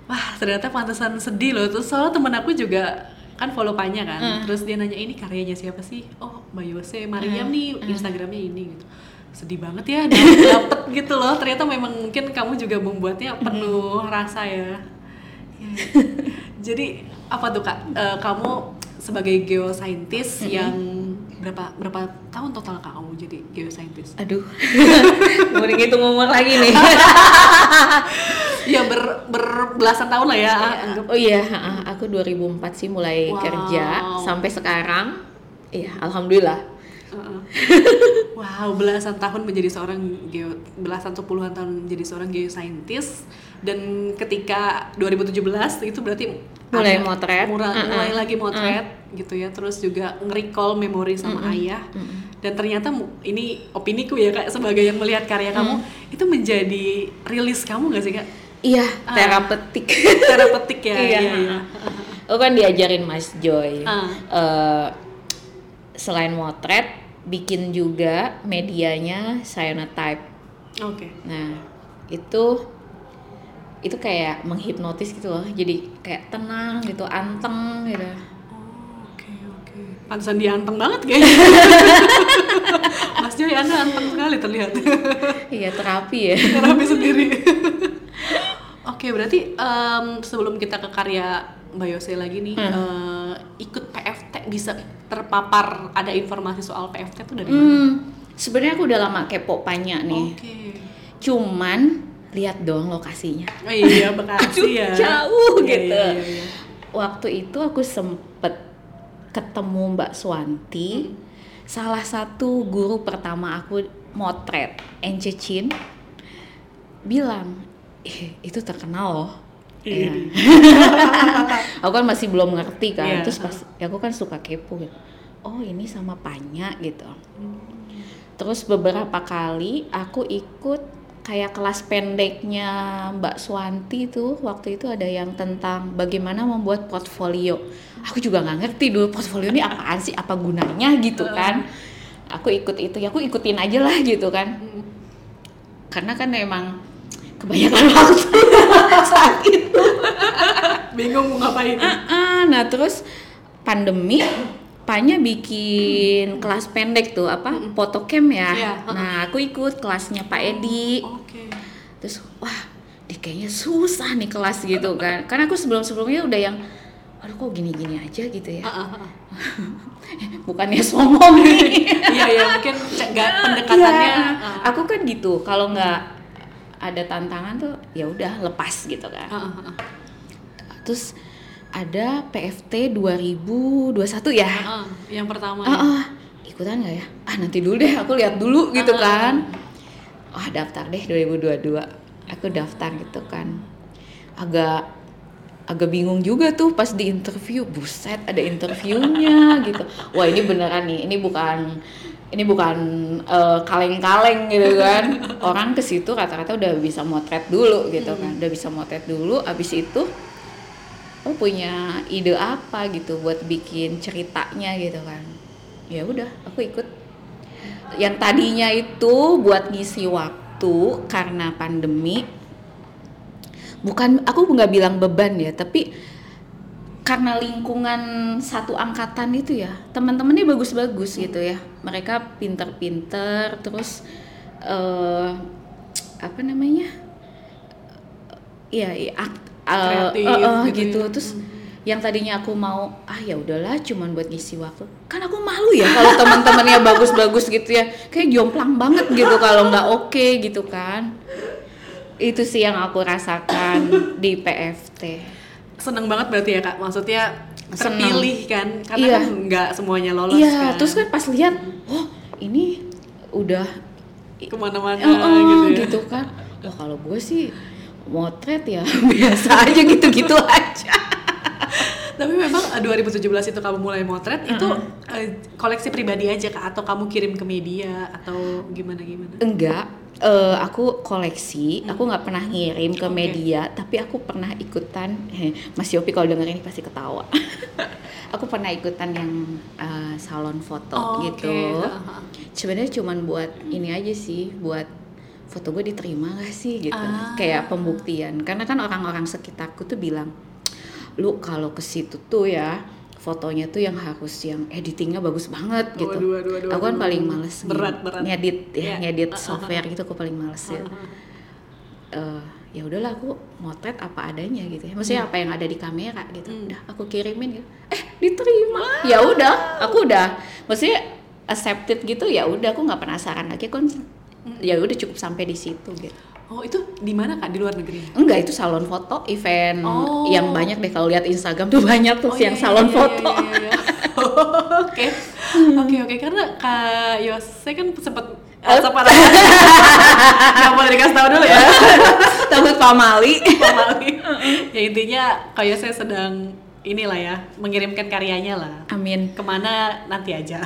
wah ternyata pantesan sedih loh. Terus soalnya temen aku juga kan follow Panya kan, Hmm. terus dia nanya ini karyanya siapa sih? Oh Mbak Yose, Mariam Hmm. nih Instagramnya ini gitu. Sedih banget ya dapet, dapet gitu loh. Ternyata memang mungkin kamu juga membuatnya penuh rasa ya. Ya. Jadi apa tuh kak? Eh, kamu sebagai geoscientist yang berapa berapa tahun total kak kamu jadi geoscientist? Aduh, mau ngitung umur lagi nih. ya ber, berbelasan tahun lah ya anggap oh iya, aku 2004 sih mulai Wow. kerja sampai sekarang. Iya, alhamdulillah. Heeh. wow belasan tahun menjadi seorang geo belasan atau puluhan tahun menjadi seorang geoscientist dan ketika 2017 itu berarti Mulai motret. mura- Uh-uh. mulai lagi motret gitu ya terus juga nge-recall memori sama ayah dan ternyata ini opiniku ya kak sebagai yang melihat karya kamu itu menjadi rilis kamu gak sih kak Iya, terapeutik. terapeutik ya Iya. iya, iya. Aku kan diajarin Mas Joy. Ah. Eh, selain motret, bikin juga medianya cyanotype. oke Nah, itu itu kayak menghipnotis gitu loh. Jadi kayak tenang gitu, anteng gitu. Oh, Oke oke. Pantesan dia anteng banget kayaknya. Mas Joy Anda anteng sekali terlihat. Iya, terapi ya. Terapi sendiri. Oke berarti em, sebelum kita ke karya Mbak Yose lagi nih, eh, ikut PFT bisa terpapar ada informasi soal PFT tuh dari mana? Hmm, sebenarnya aku udah lama kepo panya nih. Oke. Cuman lihat dong lokasinya. Oh iya Bekasi ya. Jauh Iya, gitu. iya, iya, iya. Waktu itu aku sempet ketemu Mbak Swanti, salah satu guru pertama aku motret, Ence Chin, bilang, "Eh, itu terkenal loh. Iya. Ya. aku kan masih belum ngerti kan, Iya. terus pas ya aku kan suka kepo gitu. Oh ini sama Panya gitu. Terus beberapa kali aku ikut kayak kelas pendeknya Mbak Swanti tuh waktu itu ada yang tentang bagaimana membuat portfolio. Aku juga nggak ngerti dulu portfolio ini apaan sih, apa gunanya gitu kan. Aku ikut itu, ya aku ikutin aja lah gitu kan. Karena kan emang kebanyakan waktu saat itu. Bingung mau ngapain? Ah, nah terus pandemi Panya bikin kelas pendek tuh apa fotocam ya. Iya, Nah aku ikut kelasnya Pak Edi. Oke. Terus wah, di kayaknya susah nih kelas gitu kan. Karena aku sebelum sebelumnya udah yang, aduh kok gini-gini aja gitu ya. Bukannya sombong nih. Iya ya mungkin nggak pendekatannya. Ah. Aku kan gitu. Kalau nggak ada tantangan tuh ya udah lepas gitu kan. Ah, ah, ah. Terus ada PFT 2021 ya. Ah, yang pertama ya. ah, ikutan nggak ya ah nanti dulu deh aku lihat dulu gitu Ah. kan wah daftar deh 2022 aku daftar gitu kan agak agak bingung juga tuh pas di interview buset ada interviewnya gitu wah ini beneran nih ini bukan ini bukan eh, kaleng-kaleng gitu kan. Orang ke situ rata-rata udah bisa motret dulu gitu kan. Udah bisa motret dulu abis itu oh punya ide apa gitu buat bikin ceritanya gitu kan? Ya udah aku ikut. Yang tadinya itu buat ngisi waktu karena pandemi bukan aku nggak bilang beban ya tapi karena lingkungan satu angkatan itu ya teman-temannya bagus-bagus gitu ya mereka pinter-pinter terus eh apa namanya Iya, iya, ak- eh, Kreatif eh, eh, gitu gitu. ya. Terus yang tadinya aku mau ah ya udahlah cuman buat ngisi waktu. Kan aku malu ya kalau teman-temannya bagus-bagus gitu ya. Kayak jomplang banget gitu kalau nggak oke gitu kan. Itu sih yang aku rasakan di PFT. Seneng banget berarti ya kak? Maksudnya Seneng. terpilih kan? Karena Iya. kan nggak semuanya lolos Iya, kan? terus kan pas lihat, oh ini udah ke mana-mana Eh, eh, gitu ya? gitu kan. Wah kalau gue sih motret ya biasa aja gitu-gitu aja. tapi memang eh, 2017 itu kamu mulai motret itu eh, koleksi pribadi aja kak? Atau kamu kirim ke media? Atau gimana gimana Enggak, eh, aku koleksi, aku nggak pernah ngirim ke Oke. media, tapi aku pernah ikutan. Eh, Mas Yopi kalau denger ini pasti ketawa. aku pernah ikutan yang eh, salon foto Oh, gitu. Ha-ha. Sebenarnya cuman buat ini aja sih, buat foto gue diterima gak sih gitu, Ah. kayak pembuktian. Karena kan orang-orang sekitarku tuh bilang, lu kalau ke situ tuh ya fotonya tuh yang harus yang editingnya bagus banget gitu. Waduh, waduh, waduh, aku kan paling males Berat, ngedit- berat. ngedit ya, Iya. ngedit software gitu aku paling males ya. Eh, ya udahlah aku motret apa adanya gitu ya. Maksudnya apa yang ada di kamera gitu. Hmm. Udah aku kirimin gitu. Eh, diterima. Ya udah, aku udah maksudnya accepted gitu ya udah aku nggak penasaran lagi kan ya udah cukup sampai di situ gitu. Oh itu di mana kak di luar negeri Enggak itu salon foto event Oh. yang banyak deh kalau lihat Instagram tuh banyak tuh Oh, yang iya, salon iya, foto. iya, iya, iya. Oke, oke, oke. Karena Kak Yose kan sempet Oh. sempat nggak boleh dikasih tahu dulu ya. Takut pamali. Pamali. ya intinya Kak Yose sedang inilah ya mengirimkan karyanya lah. Amin. Ke mana nanti aja.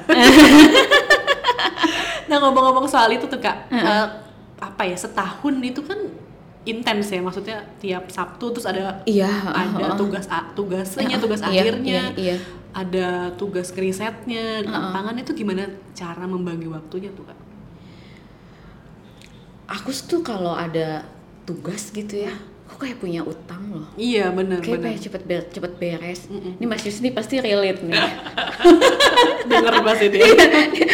nah ngomong-ngomong soal itu tuh kak, eh, apa ya setahun itu kan intens ya maksudnya tiap Sabtu terus ada Iya, ada uh-uh. tugas a- tugasnya tugas Iya, akhirnya iya, iya. ada tugas risetnya di lapangan itu gimana cara membagi waktunya tuh kak Aku tuh kalau ada tugas gitu ya, aku kayak punya utang loh. iya benar Kayak benar pengen cepet ber- cepet beres. Mm-mm. Ini Mas Yusni pasti relate nih. denger bahas itu ya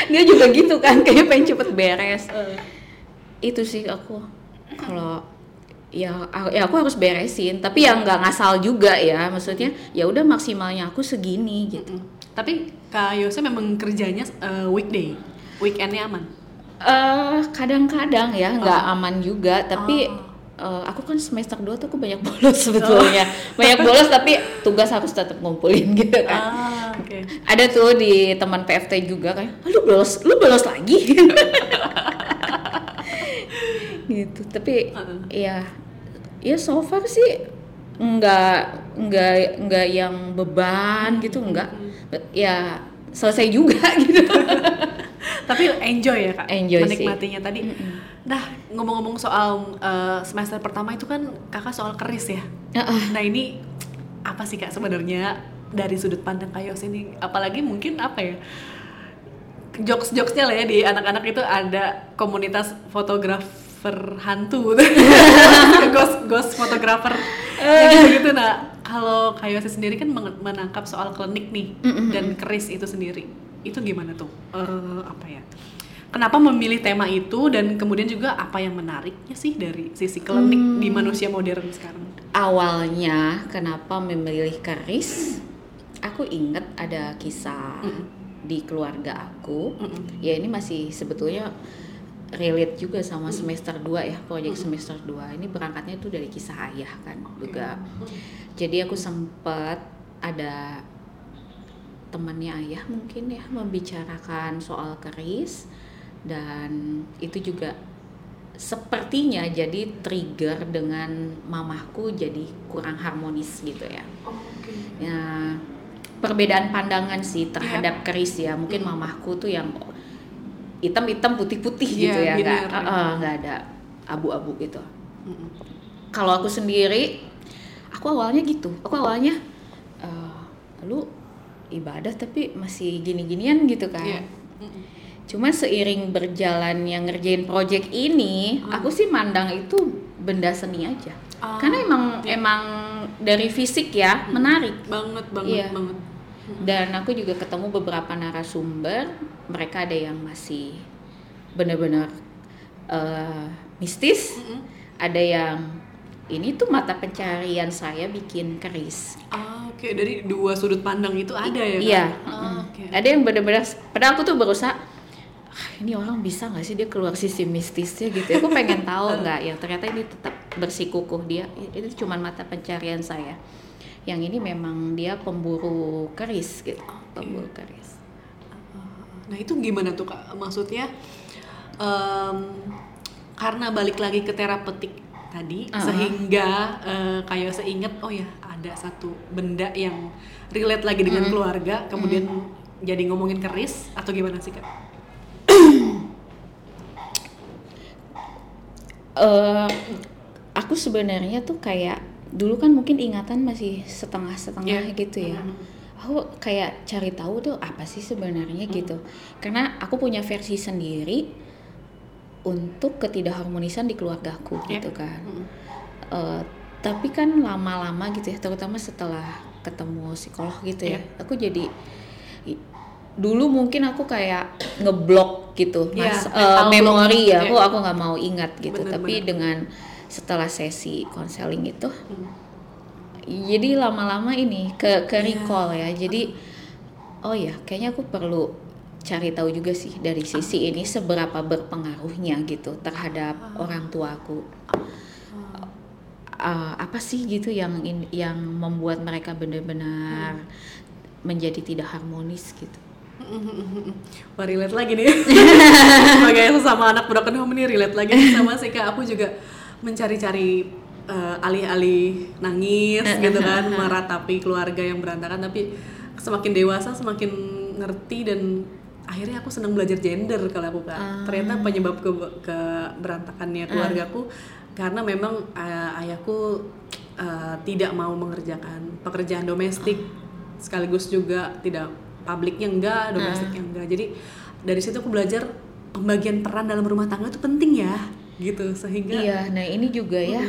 Dia juga gitu kan, kayak pengen cepet beres. Itu sih aku. Kalau ya ya aku harus beresin. Tapi ya nggak ngasal juga ya. Maksudnya ya udah maksimalnya aku segini gitu. Mm. tapi kak Yose memang kerjanya eh, weekday? Weekendnya aman? Eh kadang-kadang ya nggak Oh. aman juga. Tapi Oh. eh, aku kan semester 2 tuh aku banyak bolos sebetulnya. Banyak bolos tapi tugas harus tetap ngumpulin gitu kan. Ah oke. Ada tuh di teman PFT juga kayak "Ah, lu bolos lu bolos lagi gitu. Tapi Heeh. ya ya so far sih nggak nggak nggak yang beban gitu nggak. Ya selesai juga gitu. Tapi enjoy ya kak? Enjoy sih. menikmatinya. Tadi nah ngomong-ngomong soal eh, semester pertama itu kan kakak soal keris ya? Heeh. nah ini apa sih kak sebenarnya dari sudut pandang kak Yos ini? Apalagi mungkin apa ya? Jokes jokesnya lah ya di anak-anak itu ada komunitas fotografer hantu ghost ghost fotografer gitu gitu. Nah kalau kak Yos sendiri kan menangkap soal klinik nih dan keris itu sendiri. Itu gimana tuh? Eh, apa ya? Kenapa memilih tema itu dan kemudian juga apa yang menariknya sih dari sisi klinik di manusia modern sekarang? Awalnya kenapa memilih keris? Aku inget ada kisah di keluarga aku. Mm-mm. ya ini masih sebetulnya relate juga sama semester 2 ya proyek semester 2 ini berangkatnya itu dari kisah ayah kan juga jadi aku sempat ada temannya ayah mungkin ya membicarakan soal keris dan itu juga sepertinya jadi trigger dengan mamahku jadi kurang harmonis gitu ya. Oh, Oke. Ya perbedaan pandangan sih terhadap Iya. keris ya. Mungkin mamahku tuh yang hitam-hitam putih-putih Iya, gitu ya, nggak nggak ada abu-abu gitu. Mm-mm. Kalau aku sendiri, aku awalnya gitu. Aku awalnya eh, lu ibadah tapi masih gini-ginian gitu kan. Iya. Mm-mm. Cuma seiring berjalannya ngerjain project ini, Hmm. aku sih mandang itu benda seni aja. Ah, Karena emang iya. emang dari fisik ya menarik. banget banget Iya. banget. Dan aku juga ketemu beberapa narasumber, mereka ada yang masih benar-benar eh, mistis, Mm-mm. ada yang ini tuh mata pencarian saya bikin keris. Ah, oke dari dua sudut pandang itu ada ya? Iya. Kan? Ah, mm. oke. Ada yang benar-benar. Padahal aku tuh berusaha. "Ah, ini orang bisa nggak sih dia keluar sisi mistisnya gitu? Aku pengen tahu nggak. Yang ternyata ini tetap bersikukuh dia. Itu cuma mata pencarian saya. Yang ini memang dia pemburu keris gitu. Pemburu keris. Nah itu gimana tuh kak? Maksudnya em, karena balik lagi ke terapeutik tadi, Ah. sehingga eh, kayak seinget oh ya ada satu benda yang relate lagi dengan keluarga, kemudian jadi ngomongin keris atau gimana sih kak? eh aku sebenarnya tuh kayak dulu kan mungkin ingatan masih setengah-setengah Iya. gitu ya. Aku kayak cari tahu tuh apa sih sebenarnya gitu. Karena aku punya versi sendiri untuk ketidakharmonisan di keluargaku Iya. gitu kan. Mm. Eh, tapi kan lama-lama gitu ya, terutama setelah ketemu psikolog gitu ya, Iya. aku jadi dulu mungkin aku kayak ngeblok gitu Iya, mas eh, mental block. memori ya, aku aku nggak mau ingat gitu. Bener, tapi bener. dengan setelah sesi konseling itu, Hmm. jadi lama-lama ini ke ke Iya. recall ya. Jadi oh ya, kayaknya aku perlu cari tahu juga sih dari sisi ini seberapa berpengaruhnya gitu terhadap Ah. orang tuaku. Uh, apa sih gitu yang in- yang membuat mereka benar-benar menjadi tidak harmonis gitu. Wah relate lagi nih Sebagai sesama anak broken home nih relate lagi nih sama sih kak Aku juga mencari-cari eh, alih-alih nangis gitu kan Meratapi keluarga yang berantakan. Tapi semakin dewasa semakin ngerti dan akhirnya aku senang belajar gender kalau aku kak. Ternyata penyebab ke keberantakannya keluargaku Karena memang eh, ayahku eh, tidak mau mengerjakan pekerjaan domestik Sekaligus juga tidak publiknya enggak, domestiknya enggak. Jadi dari situ aku belajar pembagian peran dalam rumah tangga itu penting ya, gitu. Sehingga Iya, nah ini juga ya.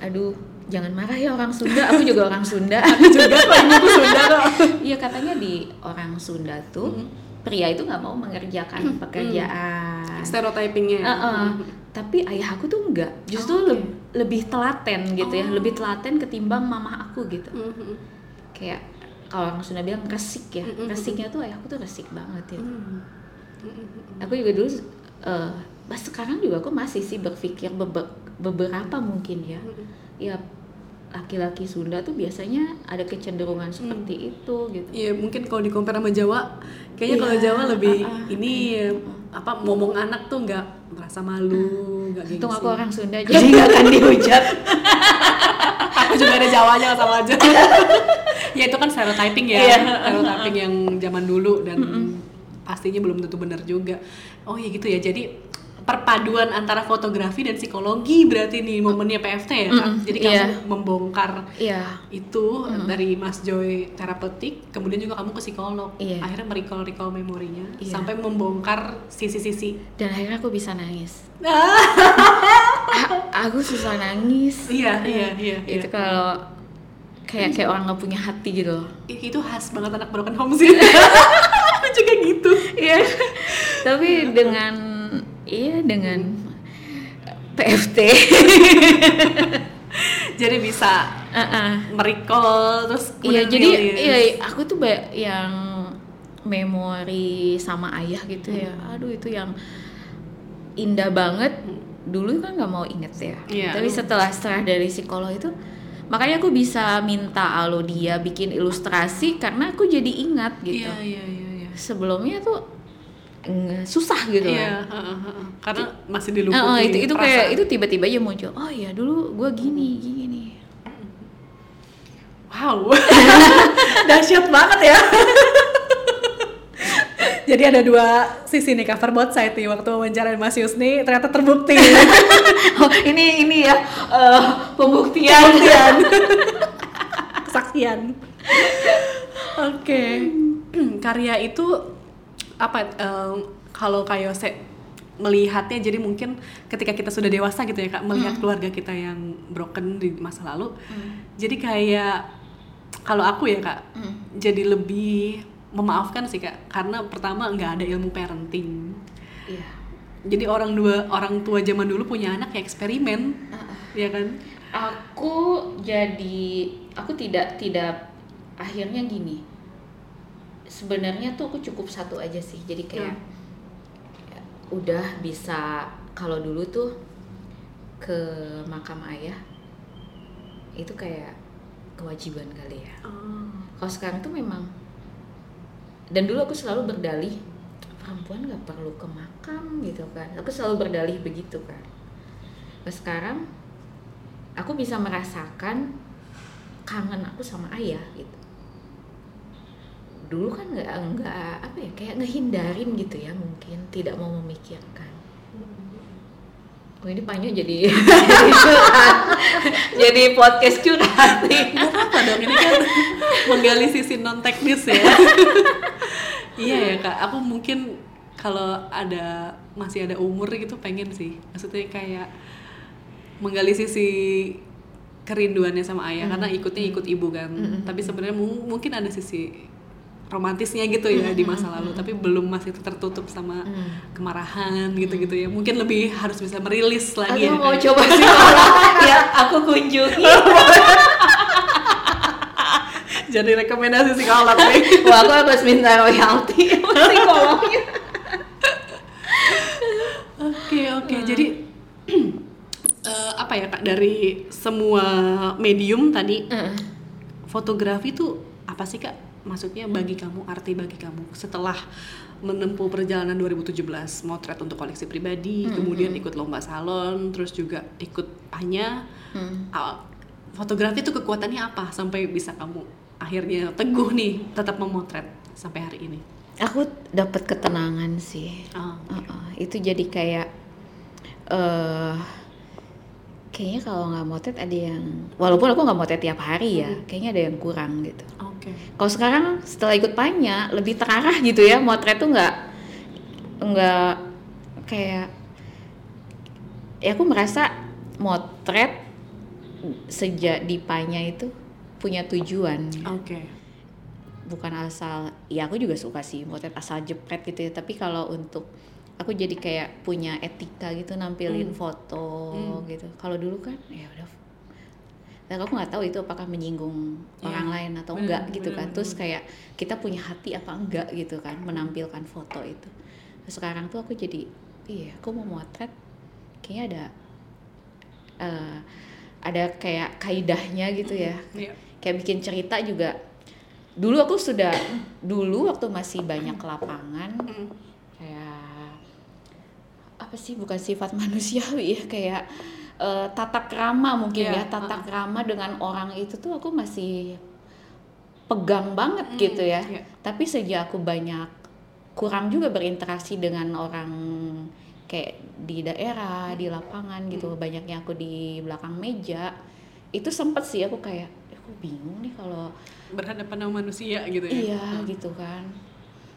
Aduh, jangan marah ya orang Sunda. Aku juga orang Sunda. juga kok ibuku Sunda kok. Iya katanya di orang Sunda tuh pria itu nggak mau mengerjakan pekerjaan. Stereotypingnya. Heeh. Tapi ayah aku tuh enggak, justru Oh, oke. leb- lebih telaten gitu ya, Oh. lebih telaten ketimbang mama aku gitu. Mhm. Kayak kalau orang Sunda bilang resik ya, Mm-mm. resiknya tuh ayahku tuh resik banget ya. Mhm. Aku juga dulu, eh pas sekarang juga aku masih sih berpikir bebe- beberapa mungkin ya, ya laki-laki Sunda tuh biasanya ada kecenderungan seperti itu gitu. Iya mungkin kalau di compare sama Jawa, kayaknya kalau Iya, Jawa lebih ah, ah, ini ya, apa ngomong anak tuh nggak merasa malu, nggak gengsi. Untung aku orang Sunda jadi nggak akan dihujat. aku juga ada Jawanya sama aja. ya itu kan stereotyping ya, Iya. stereotyping yang zaman dulu dan pastinya belum tentu benar juga. Oh ya gitu ya. Jadi perpaduan antara fotografi dan psikologi berarti nih momennya PFT ya kak. Mm-mm, Jadi kamu iya. membongkar Iya. itu dari Mas Joy terapeutik, kemudian juga kamu ke psikolog. Iya. Akhirnya merecall recall memorinya Iya. sampai membongkar sisi-sisi. Dan akhirnya aku bisa nangis. Aku susah nangis. Iya, iya, iya, Itu iya. kalau kayak kayak orang nggak punya hati gitu loh. itu khas banget anak broken home sih. aku juga gitu. Iya. Tapi dengan iya dengan PFT. Jadi bisa Uh-uh. merecall terus Iya, jadi rilis. iya aku tuh ba- yang memori sama ayah gitu ya. Hmm. Aduh itu yang indah banget. Dulu kan nggak mau inget ya. Iya. Tapi setelah setelah dari psikolog itu makanya aku bisa minta alo dia bikin ilustrasi karena aku jadi ingat gitu Iya iya iya. iya. sebelumnya tuh susah gitu Iya, kan. karena masih diluput eh, itu itu kayak itu tiba-tiba aja muncul oh ya dulu gue gini gini Wow, dahsyat banget ya. Jadi ada dua sisi nih cover both side nih waktu wawancara Mas Yusni ternyata terbukti oh ini ini ya eh, pembuktian Kesaksian. Kesaksian. Oke. Karya itu apa em, kalau kayak melihatnya jadi mungkin ketika kita sudah dewasa gitu ya Kak melihat keluarga kita yang broken di masa lalu. Jadi kayak kalau aku ya Kak jadi lebih memaafkan sih Kak karena pertama nggak ada ilmu parenting. Iya. Jadi orang dua orang tua zaman dulu punya anak ya eksperimen, ya kan? aku jadi aku tidak tidak akhirnya gini sebenarnya tuh aku cukup satu aja sih. Jadi kayak ya, udah bisa kalau dulu tuh ke makam ayah itu kayak kewajiban kali ya. Kalau sekarang tuh memang dan dulu aku selalu berdalih perempuan nggak perlu ke makam gitu kan. Aku selalu berdalih begitu kan. Nah sekarang aku bisa merasakan kangen aku sama ayah gitu dulu kan nggak nggak apa ya kayak ngehindarin gitu ya mungkin tidak mau memikirkan Oh ini Panyo jadi jadi podcast curhat nih. Gak apa dong, ini kan menggali sisi non teknis ya. iya ya kak, aku mungkin kalau ada masih ada umur gitu pengen sih, maksudnya kayak menggali sisi kerinduannya sama ayah karena ikutnya ikut ibu kan. Tapi sebenarnya mu- mungkin ada sisi romantisnya gitu ya di masa lalu, tapi belum masih tertutup sama kemarahan gitu-gitu ya. Mungkin lebih harus bisa merilis lagi. Aku ya, mau coba psikolog ya aku kunjungi. Jadi rekomendasi psikolog nih. Wah aku harus minta royalti psikolognya. Oke oke jadi eh, apa ya kak dari semua medium tadi fotografi itu apa sih kak maksudnya bagi kamu arti bagi kamu setelah menempuh perjalanan 2017 motret untuk koleksi pribadi kemudian ikut lomba salon terus juga ikut panya Ah, fotografi itu kekuatannya apa sampai bisa kamu akhirnya teguh nih tetap memotret sampai hari ini? Aku dapat ketenangan sih. Ah, Uh-uh, itu jadi kayak eh kayaknya kalau nggak motret ada yang walaupun aku nggak motret tiap hari ya kayaknya ada yang kurang gitu oke. Kalau sekarang setelah ikut panya lebih terarah gitu ya motret tuh nggak nggak kayak ya aku merasa motret sejak di panya itu punya tujuan. Oke. Bukan asal ya aku juga suka sih motret asal jepret gitu ya tapi kalau untuk aku jadi kayak punya etika gitu nampilin foto gitu. Kalau dulu kan ya udah dan aku nggak tahu itu apakah menyinggung Iya, orang lain atau benar, enggak gitu kan. terus kayak kita punya hati apa enggak gitu kan menampilkan foto itu. Terus sekarang tuh aku jadi iya aku mau motret kayaknya ada eh, ada kayak kaidahnya gitu ya. Iya. kayak bikin cerita juga. Dulu aku sudah dulu waktu masih banyak lapangan kayak apa sih bukan sifat manusiawi ya kayak eh, tata krama mungkin Iya, ya tata krama dengan orang itu tuh aku masih pegang banget gitu ya. iya. tapi sejak aku banyak kurang juga berinteraksi dengan orang kayak di daerah di lapangan gitu banyaknya aku di belakang meja itu sempet sih aku kayak "Eh, aku bingung nih kalau berhadapan sama manusia gitu ya? Iya gitu kan.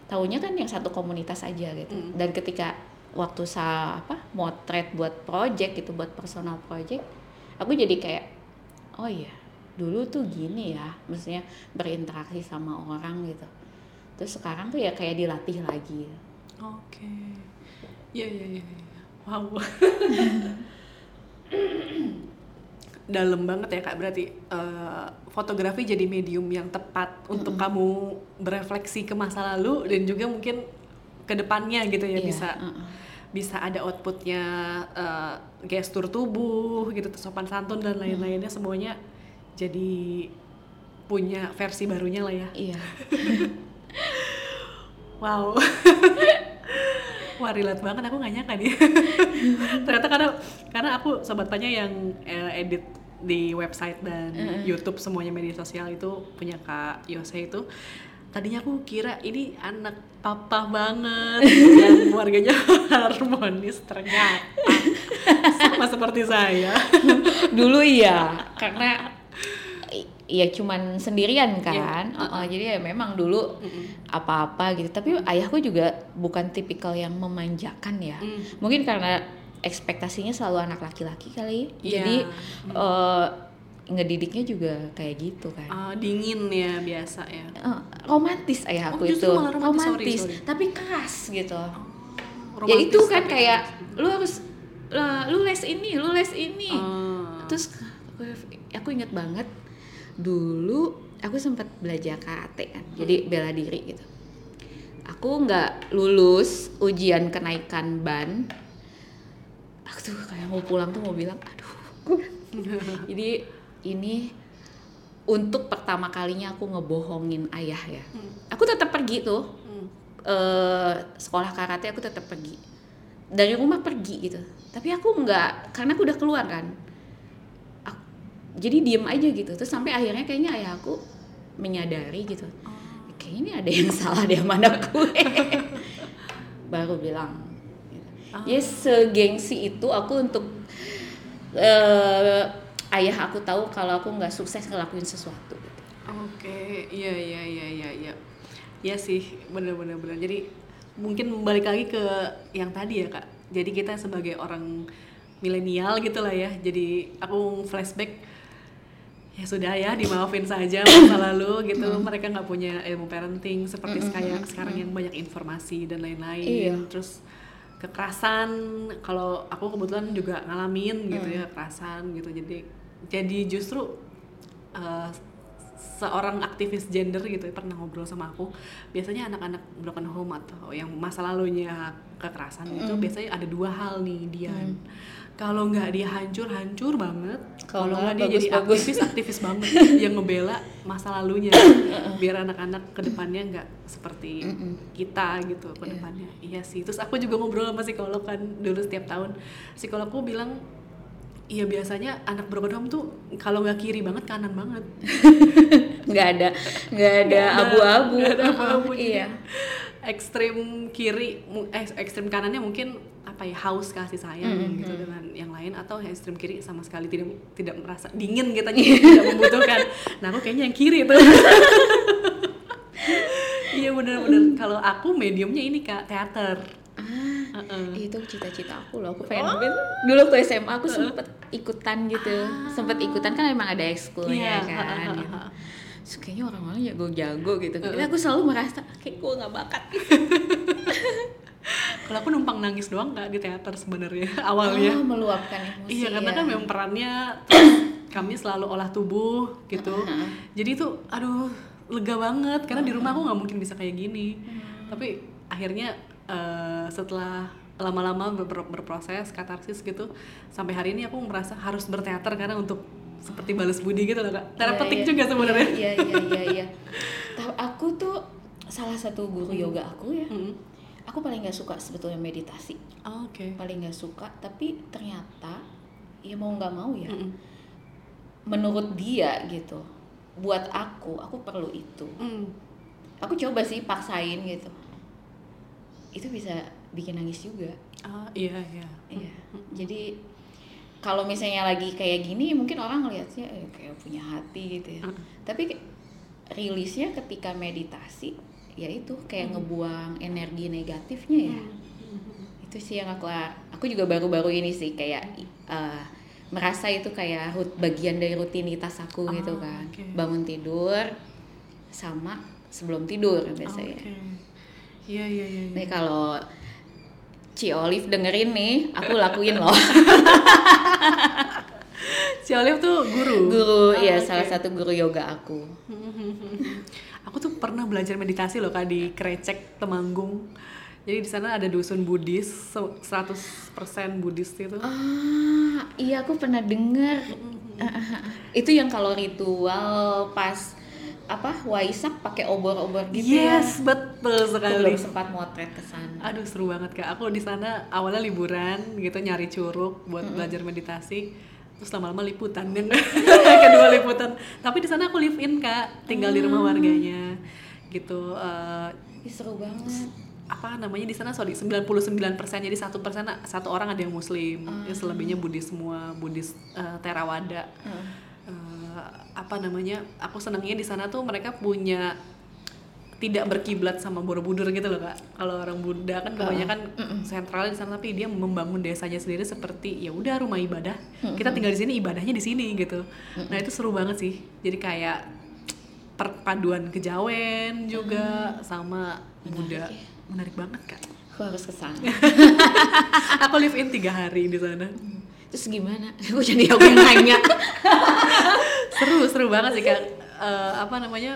Taunya kan yang satu komunitas aja gitu. Mm. dan ketika waktu sa apa motret buat project gitu buat personal project aku jadi kayak oh iya dulu tuh gini ya maksudnya berinteraksi sama orang gitu terus sekarang tuh ya kayak dilatih lagi Oke. Iya iya iya. iya. Wow. Dalam banget ya kak berarti eh, fotografi jadi medium yang tepat untuk kamu berefleksi ke masa lalu dan juga mungkin ke depannya gitu ya Iya, bisa uh-uh. Bisa ada outputnya eh, gestur tubuh gitu sopan santun dan lain-lainnya semuanya jadi punya versi barunya lah ya. Iya. Wow. Wah relate banget aku nggak nyangka nih. Ternyata karena karena aku sobat Panya yang eh, edit di website dan YouTube semuanya media sosial itu punya Kak Yose itu tadinya aku kira ini anak papa banget yang keluarganya harmonis ternyata sama seperti saya. Dulu iya, karena Iya cuman sendirian kan, Iya, Uh-uh, jadi ya memang dulu apa-apa gitu. Tapi ayahku juga bukan tipikal yang memanjakan ya. Mm. Mungkin karena ekspektasinya selalu anak laki-laki kali. Iya. Jadi eh, ngedidiknya juga kayak gitu kan. Ah, dingin ya biasa ya. Eh, romantis ayah Oh, aku justru itu malah romantis, sorry, sorry. tapi keras gitu ya Romantis itu kan kayak keras. lu harus "Lah, lu les ini lu les ini Ah. terus aku, aku inget banget dulu aku sempat belajar karate kan jadi bela diri gitu aku nggak lulus ujian kenaikan ban aku tuh kayak mau pulang tuh mau bilang aduh jadi ini untuk pertama kalinya aku ngebohongin ayah ya. Hmm. aku tetap pergi tuh. Hmm. eh, sekolah karate aku tetap pergi. Dari rumah pergi gitu. Tapi aku nggak karena aku udah keluar kan. Ak- jadi diem aja gitu. Terus sampai akhirnya kayaknya ayah aku menyadari gitu. Kayaknya ini ada yang salah di mana gue baru bilang. Gitu. ya segengsi itu aku untuk eh, ayah aku tahu kalau aku nggak sukses ngelakuin sesuatu gitu. Oke, iya iya iya iya iya. Iya sih, bener-bener bener. Jadi mungkin balik lagi ke yang tadi ya kak. Jadi kita sebagai orang milenial gitu lah ya. Jadi aku flashback ya sudah ya dimaafin saja masa lalu gitu. Mereka nggak punya ilmu parenting seperti kayak sekarang yang banyak informasi dan lain-lain. Iya. Terus kekerasan kalau aku kebetulan juga ngalamin gitu ya kekerasan gitu. Jadi jadi justru uh, seorang aktivis gender gitu pernah ngobrol sama aku biasanya anak-anak broken home atau yang masa lalunya kekerasan itu biasanya ada dua hal nih Dian kalau nggak dia hancur hancur banget Kalau nggak dia jadi bagus-bagus. aktivis aktivis banget yang ngebela masa lalunya. Biar anak-anak ke depannya nggak seperti kita gitu ke depannya iya sih terus aku juga ngobrol sama psikolog kan dulu setiap tahun. Psikologku bilang Iya biasanya anak broken home tuh kalau nggak kiri banget kanan banget. nggak ada nggak ada abu-abu Nggak ada abu-abu, jadi iya Ekstrem kiri, eh, ekstrem kanannya mungkin apa ya haus kasih sayang gitu dengan yang lain atau yang ekstrem kiri sama sekali tidak tidak merasa dingin gitu tidak membutuhkan. Nah aku kayaknya yang kiri tuh. iya bener-bener. Kalau aku mediumnya ini kak teater. ah Heeh. itu cita-cita aku loh aku pengen mungkin dulu waktu SMA aku sempet ikutan gitu sempet ikutan kan emang ada ekskulnya Iya, kan ha, ha, gitu. Terus kayaknya orang-orang jago-jago gitu tapi aku selalu merasa kayak gue nggak bakat Kalau aku numpang nangis doang kak di teater sebenarnya awalnya. oh, meluapkan emosi Iya karena ya. kan memang perannya kami selalu olah tubuh gitu. Uh-huh. Jadi itu aduh lega banget karena di rumah aku nggak mungkin bisa kayak gini. Hmm. Tapi akhirnya eh, setelah lama-lama ber- berproses katarsis gitu sampai hari ini aku merasa harus berteater karena untuk seperti balas budi gitu loh kak. Iya, juga iya, sebenarnya. Iya iya iya iya. Tapi aku tuh salah satu guru yoga aku ya. Mm. Aku paling nggak suka sebetulnya meditasi. Oh, Oke. Paling nggak suka. Tapi ternyata ya mau nggak mau ya. Mm-mm. Menurut dia gitu. Buat aku, aku perlu itu. Mm. Aku coba sih paksain gitu. Itu bisa bikin nangis juga. Ah, iya iya. Iya. Jadi kalau misalnya lagi kayak gini mungkin orang ngelihatnya eh, kayak punya hati gitu ya. Mm. Tapi rilisnya ketika meditasi ya itu kayak ngebuang energi negatifnya ya. Itu sih yang aku aku juga baru-baru ini sih kayak eh, merasa itu kayak bagian dari rutinitas aku gitu Ah, kan. oke. Bangun tidur sama sebelum tidur biasanya. Oke. Iya iya iya. iya. Nih kalau Ci Olive dengerin nih, aku lakuin loh. Si Olive tuh guru. guru, Ah, ya oke. salah satu guru yoga aku. Aku tuh pernah belajar meditasi loh kak di Krecek Temanggung. Jadi di sana ada dusun Buddhis, se- 100% Buddhis itu. Ah, iya aku pernah denger. itu yang kalau ritual pas apa waisak pakai obor-obor gitu ya yes betul aku sekali. Belum sempat motret ke sana. Aduh seru banget kak. Aku di sana awalnya liburan gitu nyari curug buat belajar meditasi. Terus lama-lama liputan dan kedua liputan. Tapi di sana aku live in kak, tinggal di rumah warganya. Gitu. Eh, Ih, seru banget. apa namanya di sana sorry 99% jadi satu persen satu orang ada yang muslim. Ya selebihnya Buddhis semua Buddhis eh, Theravada. Eh, apa namanya aku senangnya di sana tuh mereka punya tidak berkiblat sama Borobudur gitu loh kak. Kalau orang Buddha kan kebanyakan sentralnya di sana tapi dia membangun desanya sendiri seperti ya udah rumah ibadah. Kita tinggal di sini ibadahnya di sini gitu. Nah itu seru banget sih. Jadi kayak perpaduan kejawen juga sama Buddha menarik banget kak. Aku harus ke sana. Aku live in tiga hari di sana. Terus gimana? Aku jadi aku yang nanya. Seru seru banget sih kak. Eh, apa namanya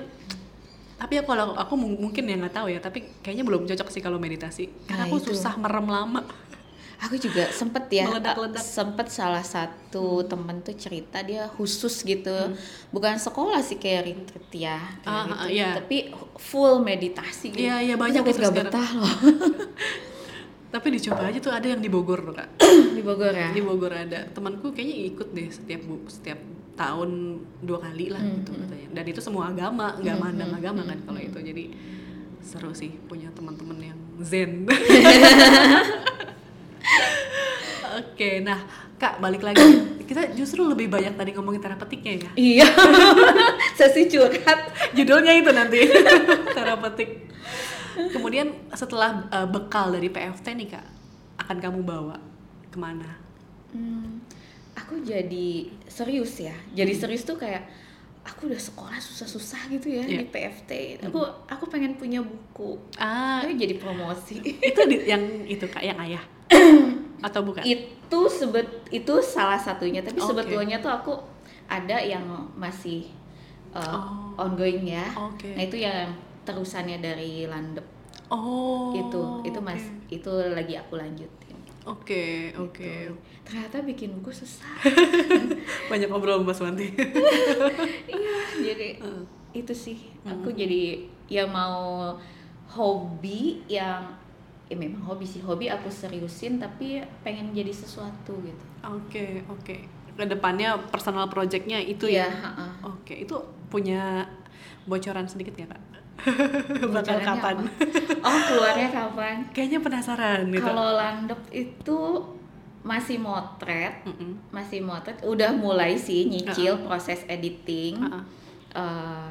tapi aku kalau aku mung- mungkin ya nggak tahu ya tapi kayaknya belum cocok sih kalau meditasi karena Nah, aku itu. susah merem lama aku juga sempet ya Meledak-ledak. sempet salah satu temen tuh cerita dia khusus gitu bukan sekolah sih kayak retreat ya kayak Ah, gitu. ah, iya. tapi full meditasi gitu. Iya, iya, banyak Terus aku gak sekarang. betah loh tapi dicoba aja tuh ada yang di Bogor loh kak di Bogor ya di Bogor ada temanku kayaknya ikut deh setiap bu setiap tahun dua kali lah gitu katanya. Dan itu semua agama nggak mandang agama kan kalau itu. Jadi seru sih punya teman-teman yang zen. Oke nah kak balik lagi. Kita justru lebih banyak tadi ngomongin terapeutiknya ya? Iya. Sesi curhat. Judulnya itu nanti terapeutik kemudian setelah uh, bekal dari PFT nih kak akan kamu bawa ke mana? Hmm, aku jadi serius ya. Jadi serius tuh kayak aku udah sekolah susah-susah gitu ya Iya. di PFT. Aku aku pengen punya buku. ah Tapi jadi promosi. itu di- yang itu kak yang ayah atau bukan itu sebet itu salah satunya. Tapi Oke. sebetulnya tuh aku ada yang masih uh, Oh. ongoing ya. Oke. Nah itu yang terusannya dari Landep oh itu itu mas itu lagi aku lanjutin. Oke oke. Gitu. Ternyata bikin buku susah. banyak ngobrol sama Mas Wanti. Iya jadi Hmm. itu sih. Aku jadi ya mau hobi yang ya memang hobi sih. Hobi aku seriusin tapi pengen jadi sesuatu gitu. Oke oke. Ke depannya personal projectnya itu ya? Iya, ha-ha. oke itu punya bocoran sedikit ya kak bakal kapan? apa? oh keluarnya kapan? Kayaknya penasaran gitu. Kalau landep itu masih motret Mm-mm. masih motret udah mulai sih nyicil proses editing. Ha-ha. Eh,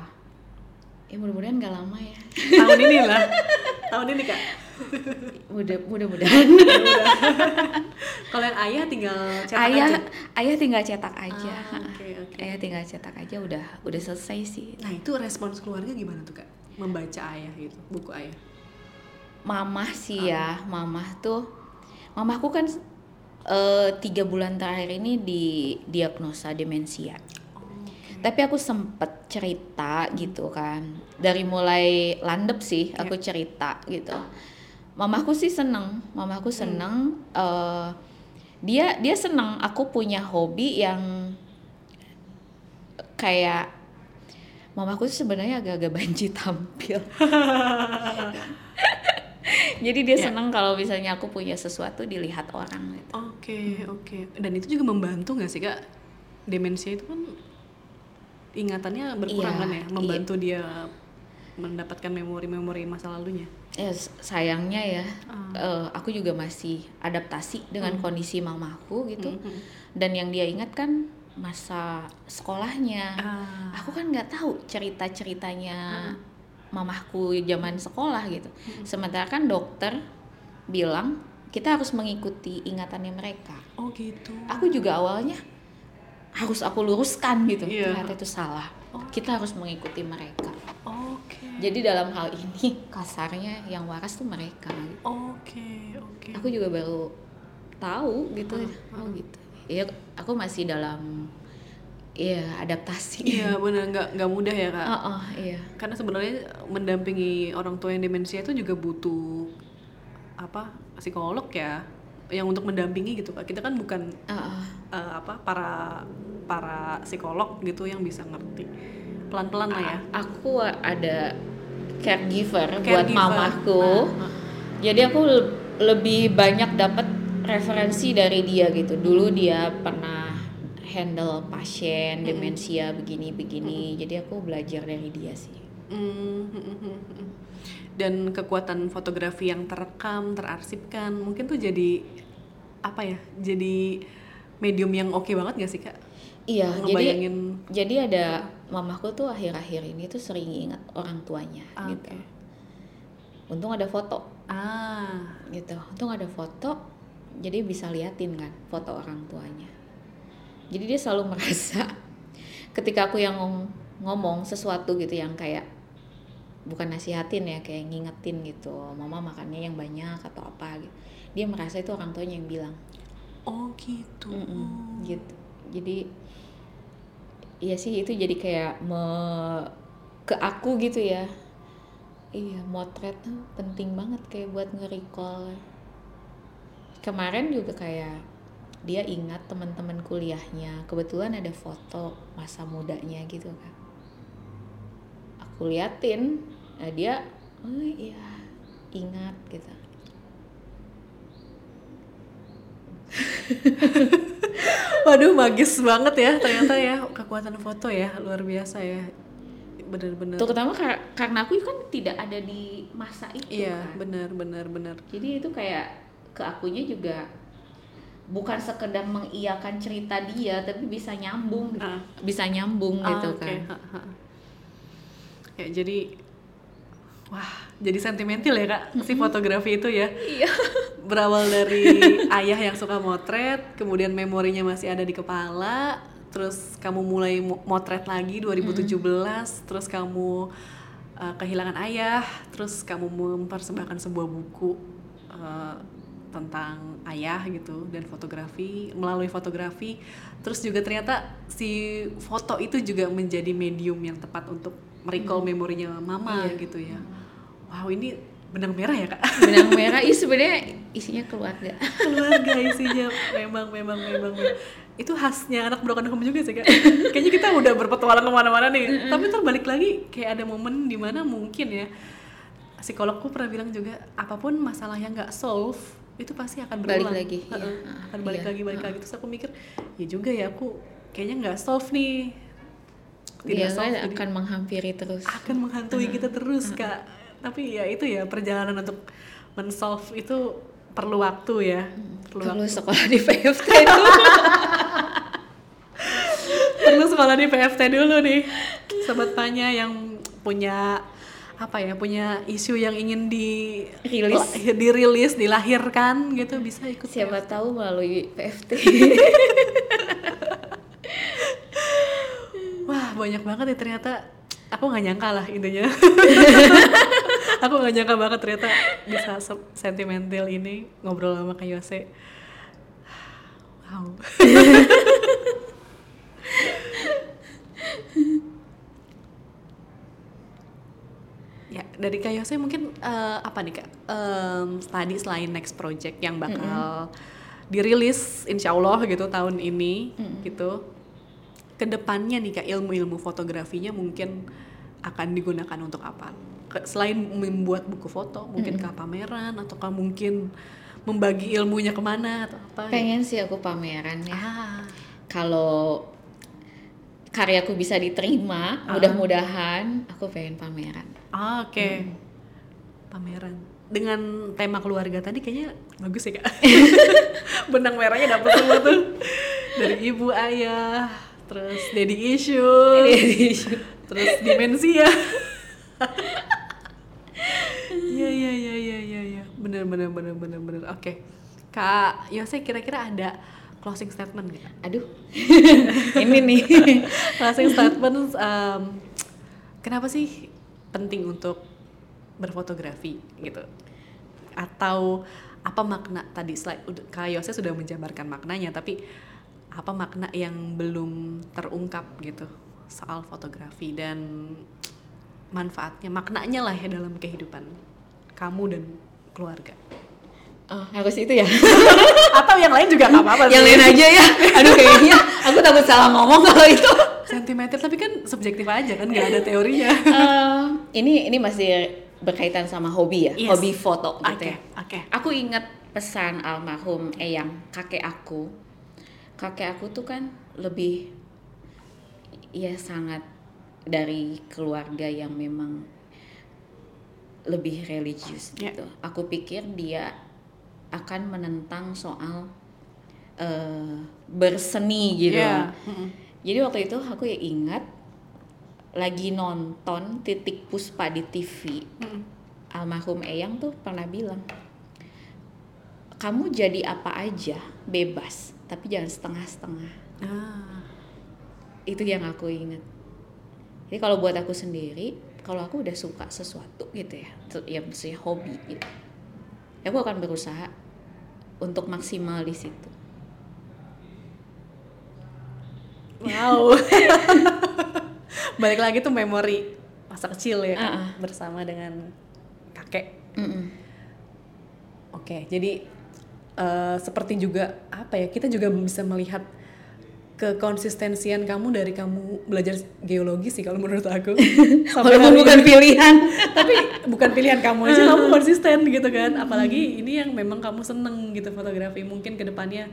ya mudah-mudahan nggak lama ya. Tahun ini lah. Tahun ini kak. Mudah mudah-mudahan. Kalau yang ayah tinggal cetak ayah aja? Ayah tinggal cetak aja. Ah, oke, oke. ayah tinggal cetak aja udah udah selesai sih. Nah itu respons keluarga gimana tuh kak membaca ayah gitu buku ayah? Mamah sih ya mamah tuh mamahku kan eh, tiga bulan terakhir ini di diagnosa demensia tapi aku sempet cerita gitu kan dari mulai landep sih aku cerita gitu. Mamaku sih seneng mamaku seneng eh, dia dia seneng aku punya hobi yang kayak mamaku tuh sebenarnya agak-agak banci tampil jadi dia Ya. seneng kalau misalnya aku punya sesuatu dilihat orang gitu Oke, oke. Dan itu juga membantu nggak sih kak? Demensia itu kan ingatannya berkurang Iya, kan ya, membantu dia mendapatkan memori-memori masa lalunya. ya s- sayangnya ya Ah. eh, aku juga masih adaptasi dengan kondisi mamaku gitu Mhm. dan yang dia ingat kan masa sekolahnya Ah. aku kan nggak tahu cerita ceritanya mamahku zaman sekolah gitu sementara kan dokter bilang kita harus mengikuti ingatannya mereka Oh gitu. aku juga awalnya harus aku luruskan gitu Iya. ternyata itu salah Oh. kita harus mengikuti mereka Oke. jadi dalam hal ini kasarnya yang waras tuh mereka. Oke, oke. aku juga baru tahu gitu Ah, oh gitu ya aku masih dalam ya adaptasi Iya benar nggak nggak mudah ya kak. oh, oh, iya Karena sebenarnya mendampingi orang tua yang demensia itu juga butuh apa psikolog ya. yang untuk mendampingi gitu kak kita kan bukan Ah, ah. eh, apa para para psikolog gitu yang bisa ngerti pelan-pelan lah ya aku ada caregiver, buat Caregiver. mamaku Nah, nah. jadi aku le- lebih banyak dapat referensi dari dia gitu. Dulu dia pernah handle pasien demensia begini-begini. Jadi aku belajar dari dia sih. Hmm, dan kekuatan fotografi yang terekam terarsipkan mungkin tuh jadi apa ya jadi medium yang oke banget gak sih kak? Iya jadi ngebayangin. jadi ada mamaku tuh akhir-akhir ini tuh sering ingat orang tuanya Ah, gitu. untung ada foto. Ah. Gitu. Untung ada foto jadi bisa liatin kan foto orang tuanya. Jadi dia selalu merasa ketika aku yang ngom- ngomong sesuatu gitu yang kayak bukan nasihatin ya kayak ngingetin gitu mama makannya yang banyak atau apa gitu. Dia merasa itu orang tuanya yang bilang. Oh gitu. Mm-mm, gitu. Jadi iya sih itu jadi kayak me ke aku gitu ya. Iya motret tuh penting banget kayak buat nge-recall kemarin juga kayak dia ingat teman-teman kuliahnya kebetulan ada foto masa mudanya gitu kan. Aku liatin nah dia oh iya ingat gitu. Waduh magis banget ya ternyata ya kekuatan foto ya luar biasa ya. Bener-bener. Terutama kar- karena aku kan tidak ada di masa itu iya kan. bener bener bener. Jadi itu kayak ke akunya juga bukan sekedar mengiyakan cerita dia tapi bisa nyambung. Ah. bisa nyambung Ah, gitu oke. kan ya jadi wah jadi sentimental ya kak si fotografi itu ya iya berawal dari ayah yang suka motret kemudian memorinya masih ada di kepala terus kamu mulai mo- motret lagi 2017 terus kamu uh, kehilangan ayah terus kamu mempersembahkan sebuah buku uh, tentang ayah gitu dan fotografi melalui fotografi. Terus juga ternyata si foto itu juga menjadi medium yang tepat untuk merecall memorinya mama Iya. gitu ya. Wow ini benang merah ya kak? Benang merah. Ini sebenarnya isinya keluarga. Keluarga isinya. Memang memang memang, memang. itu khasnya anak broken home juga sih kak. Kayaknya kita udah berpetualang ke mana-mana nih. Tapi terbalik lagi kayak ada momen di mana mungkin ya psikologku pernah bilang juga apa pun masalah yang nggak solve itu pasti akan Balik berulang. lagi, iya. Heeh, akan balik Iya, lagi balik lagi. Terus aku mikir ya juga ya aku kayaknya nggak solve nih. Dia solve, jadi akan menghampiri terus. akan menghantui kita terus kak. Tapi ya itu ya perjalanan untuk mensolve itu perlu waktu ya. Perlu perlu waktu. sekolah di PFT itu perlu sekolah di PFT dulu nih sobat Panya yang punya apa ya punya isu yang ingin di Rilis. dirilis dilahirkan gitu bisa ikut siapa tahu melalui PFT wah banyak banget ya ternyata. Aku nggak nyangka lah intinya. Aku nggak nyangka banget ternyata bisa se- sentimental ini ngobrol sama Kak Yose. Wow dari Kak Yose mungkin eh, apa nih Kak? Em, tadi selain next project yang bakal dirilis insya Allah gitu tahun ini gitu. Ke depannya nih kak ilmu-ilmu fotografinya mungkin akan digunakan untuk apa? Ke- Selain membuat buku foto, mungkin ke pameran ataukah mungkin membagi ilmunya ke mana atau apa? pengen sih aku pameran ya. Ah, kalau karyaku bisa diterima mudah-mudahan aku pengen pameran ah, oke. Pameran dengan tema keluarga tadi kayaknya bagus ya kak. Benang merahnya dapet semua tuh dari ibu ayah, terus daddy issues, terus demensia. Iya iya iya iya iya iya. Bener bener bener bener bener. Oke. Kak Yose kira-kira ada closing statement nggak? aduh ini nih closing statement em, kenapa sih penting untuk berfotografi gitu? Atau apa makna tadi slide Kak Yose sudah menjabarkan maknanya tapi apa makna yang belum terungkap gitu soal fotografi dan manfaatnya maknanya lah ya dalam kehidupan kamu dan keluarga Oh, harus itu ya? Atau yang lain juga nggak apa-apa yang lain aja ya. Aduh kayaknya aku takut salah ngomong kalau itu. Sentimeter tapi kan subjektif aja kan nggak ada teorinya. Eh, ini ini masih berkaitan sama hobi ya, Yes. hobi foto gitu Oke, ya. oke. Aku ingat pesan almarhum Eyang, kakek aku. Kakek aku tuh kan lebih ya sangat dari keluarga yang memang lebih religius Ya. gitu. Aku pikir dia akan menentang soal eh, berseni gitu. Mm-mm. Jadi waktu itu aku ya ingat lagi nonton titik puspa di TV. Mm-mm. Almarhum Eyang tuh pernah bilang, kamu jadi apa aja bebas, tapi jangan setengah-setengah. Ah. Itu yang aku ingat. Jadi kalau buat aku sendiri, kalau aku udah suka sesuatu gitu ya, ya maksudnya hobi gitu, ya aku akan berusaha untuk maksimal di situ. Wow. Balik lagi tuh memori masa kecil ya kan, Ah, ah. bersama dengan kakek. Mm-mm. Oke, jadi eh, seperti juga apa ya? Kita juga bisa melihat kekonsistensian kamu dari kamu belajar geologi sih kalau menurut aku. Walaupun bukan ini. pilihan. tapi bukan pilihan kamu aja kamu konsisten gitu kan apalagi ini yang memang kamu seneng gitu fotografi mungkin ke depannya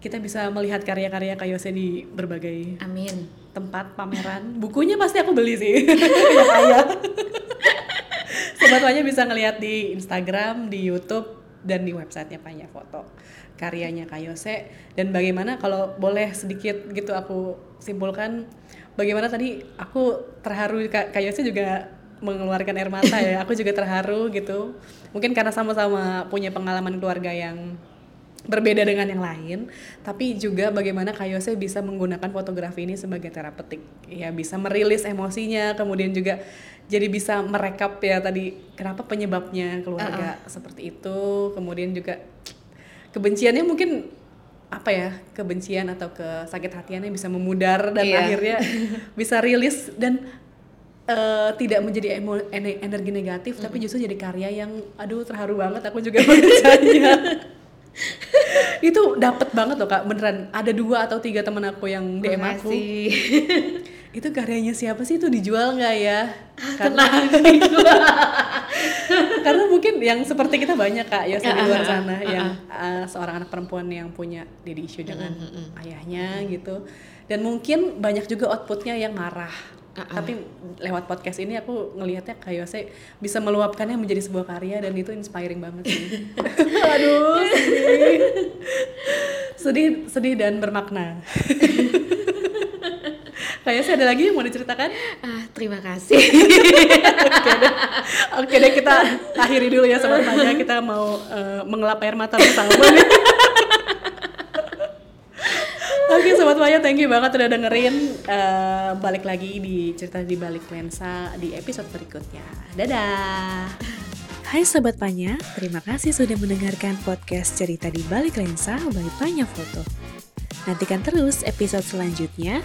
kita bisa melihat karya-karya Kayose di berbagai Amin. tempat pameran. Bukunya pasti aku beli sih. Yang sobat Panya bisa ngelihat di Instagram di YouTube dan di websitenya Panya Foto. Karyanya Kayose dan bagaimana kalau boleh sedikit gitu aku simpulkan bagaimana tadi aku terharu Ka- Kayose juga mengeluarkan air mata ya. Aku juga terharu gitu. Mungkin karena sama-sama punya pengalaman keluarga yang berbeda dengan yang lain, tapi juga bagaimana Kayose bisa menggunakan fotografi ini sebagai terapeutik, ya bisa merilis emosinya, kemudian juga jadi bisa merekap ya tadi kenapa penyebabnya keluarga seperti itu, kemudian juga kebenciannya mungkin apa ya kebencian atau kesakit hatiannya bisa memudar dan Iya. akhirnya bisa rilis dan eh, tidak menjadi emo- ene- energi negatif tapi justru jadi karya yang aduh terharu banget aku juga bacanya itu dapat banget loh kak beneran. Ada dua atau tiga teman aku yang DM aku. itu karyanya siapa sih? Itu dijual nggak ya? Karena karena mungkin yang seperti kita banyak kak ya di luar sana yang uh, seorang anak perempuan yang punya daddy issue dengan ayahnya gitu. Dan mungkin banyak juga outputnya yang marah tapi lewat podcast ini aku ngelihatnya Kayose bisa meluapkannya menjadi sebuah karya dan itu inspiring banget sih aduh sedih sedih sedih dan bermakna Kayose ada lagi yang mau diceritakan Ah, terima kasih. Oke deh. Oke deh kita akhiri dulu ya sobat Panya. Kita mau eh, mengelap air mata bersama nih. Oke sobat Panya, thank you banget udah dengerin. Eh, balik lagi di cerita di balik lensa di episode berikutnya. Dadah. Hai Sobat Panya, terima kasih sudah mendengarkan podcast cerita di balik lensa by Panya Foto. Nantikan terus episode selanjutnya,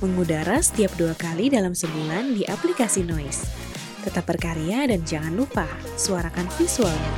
mengudara setiap dua kali dalam sebulan di aplikasi Noise. Tetap berkarya dan jangan lupa suarakan visualnya.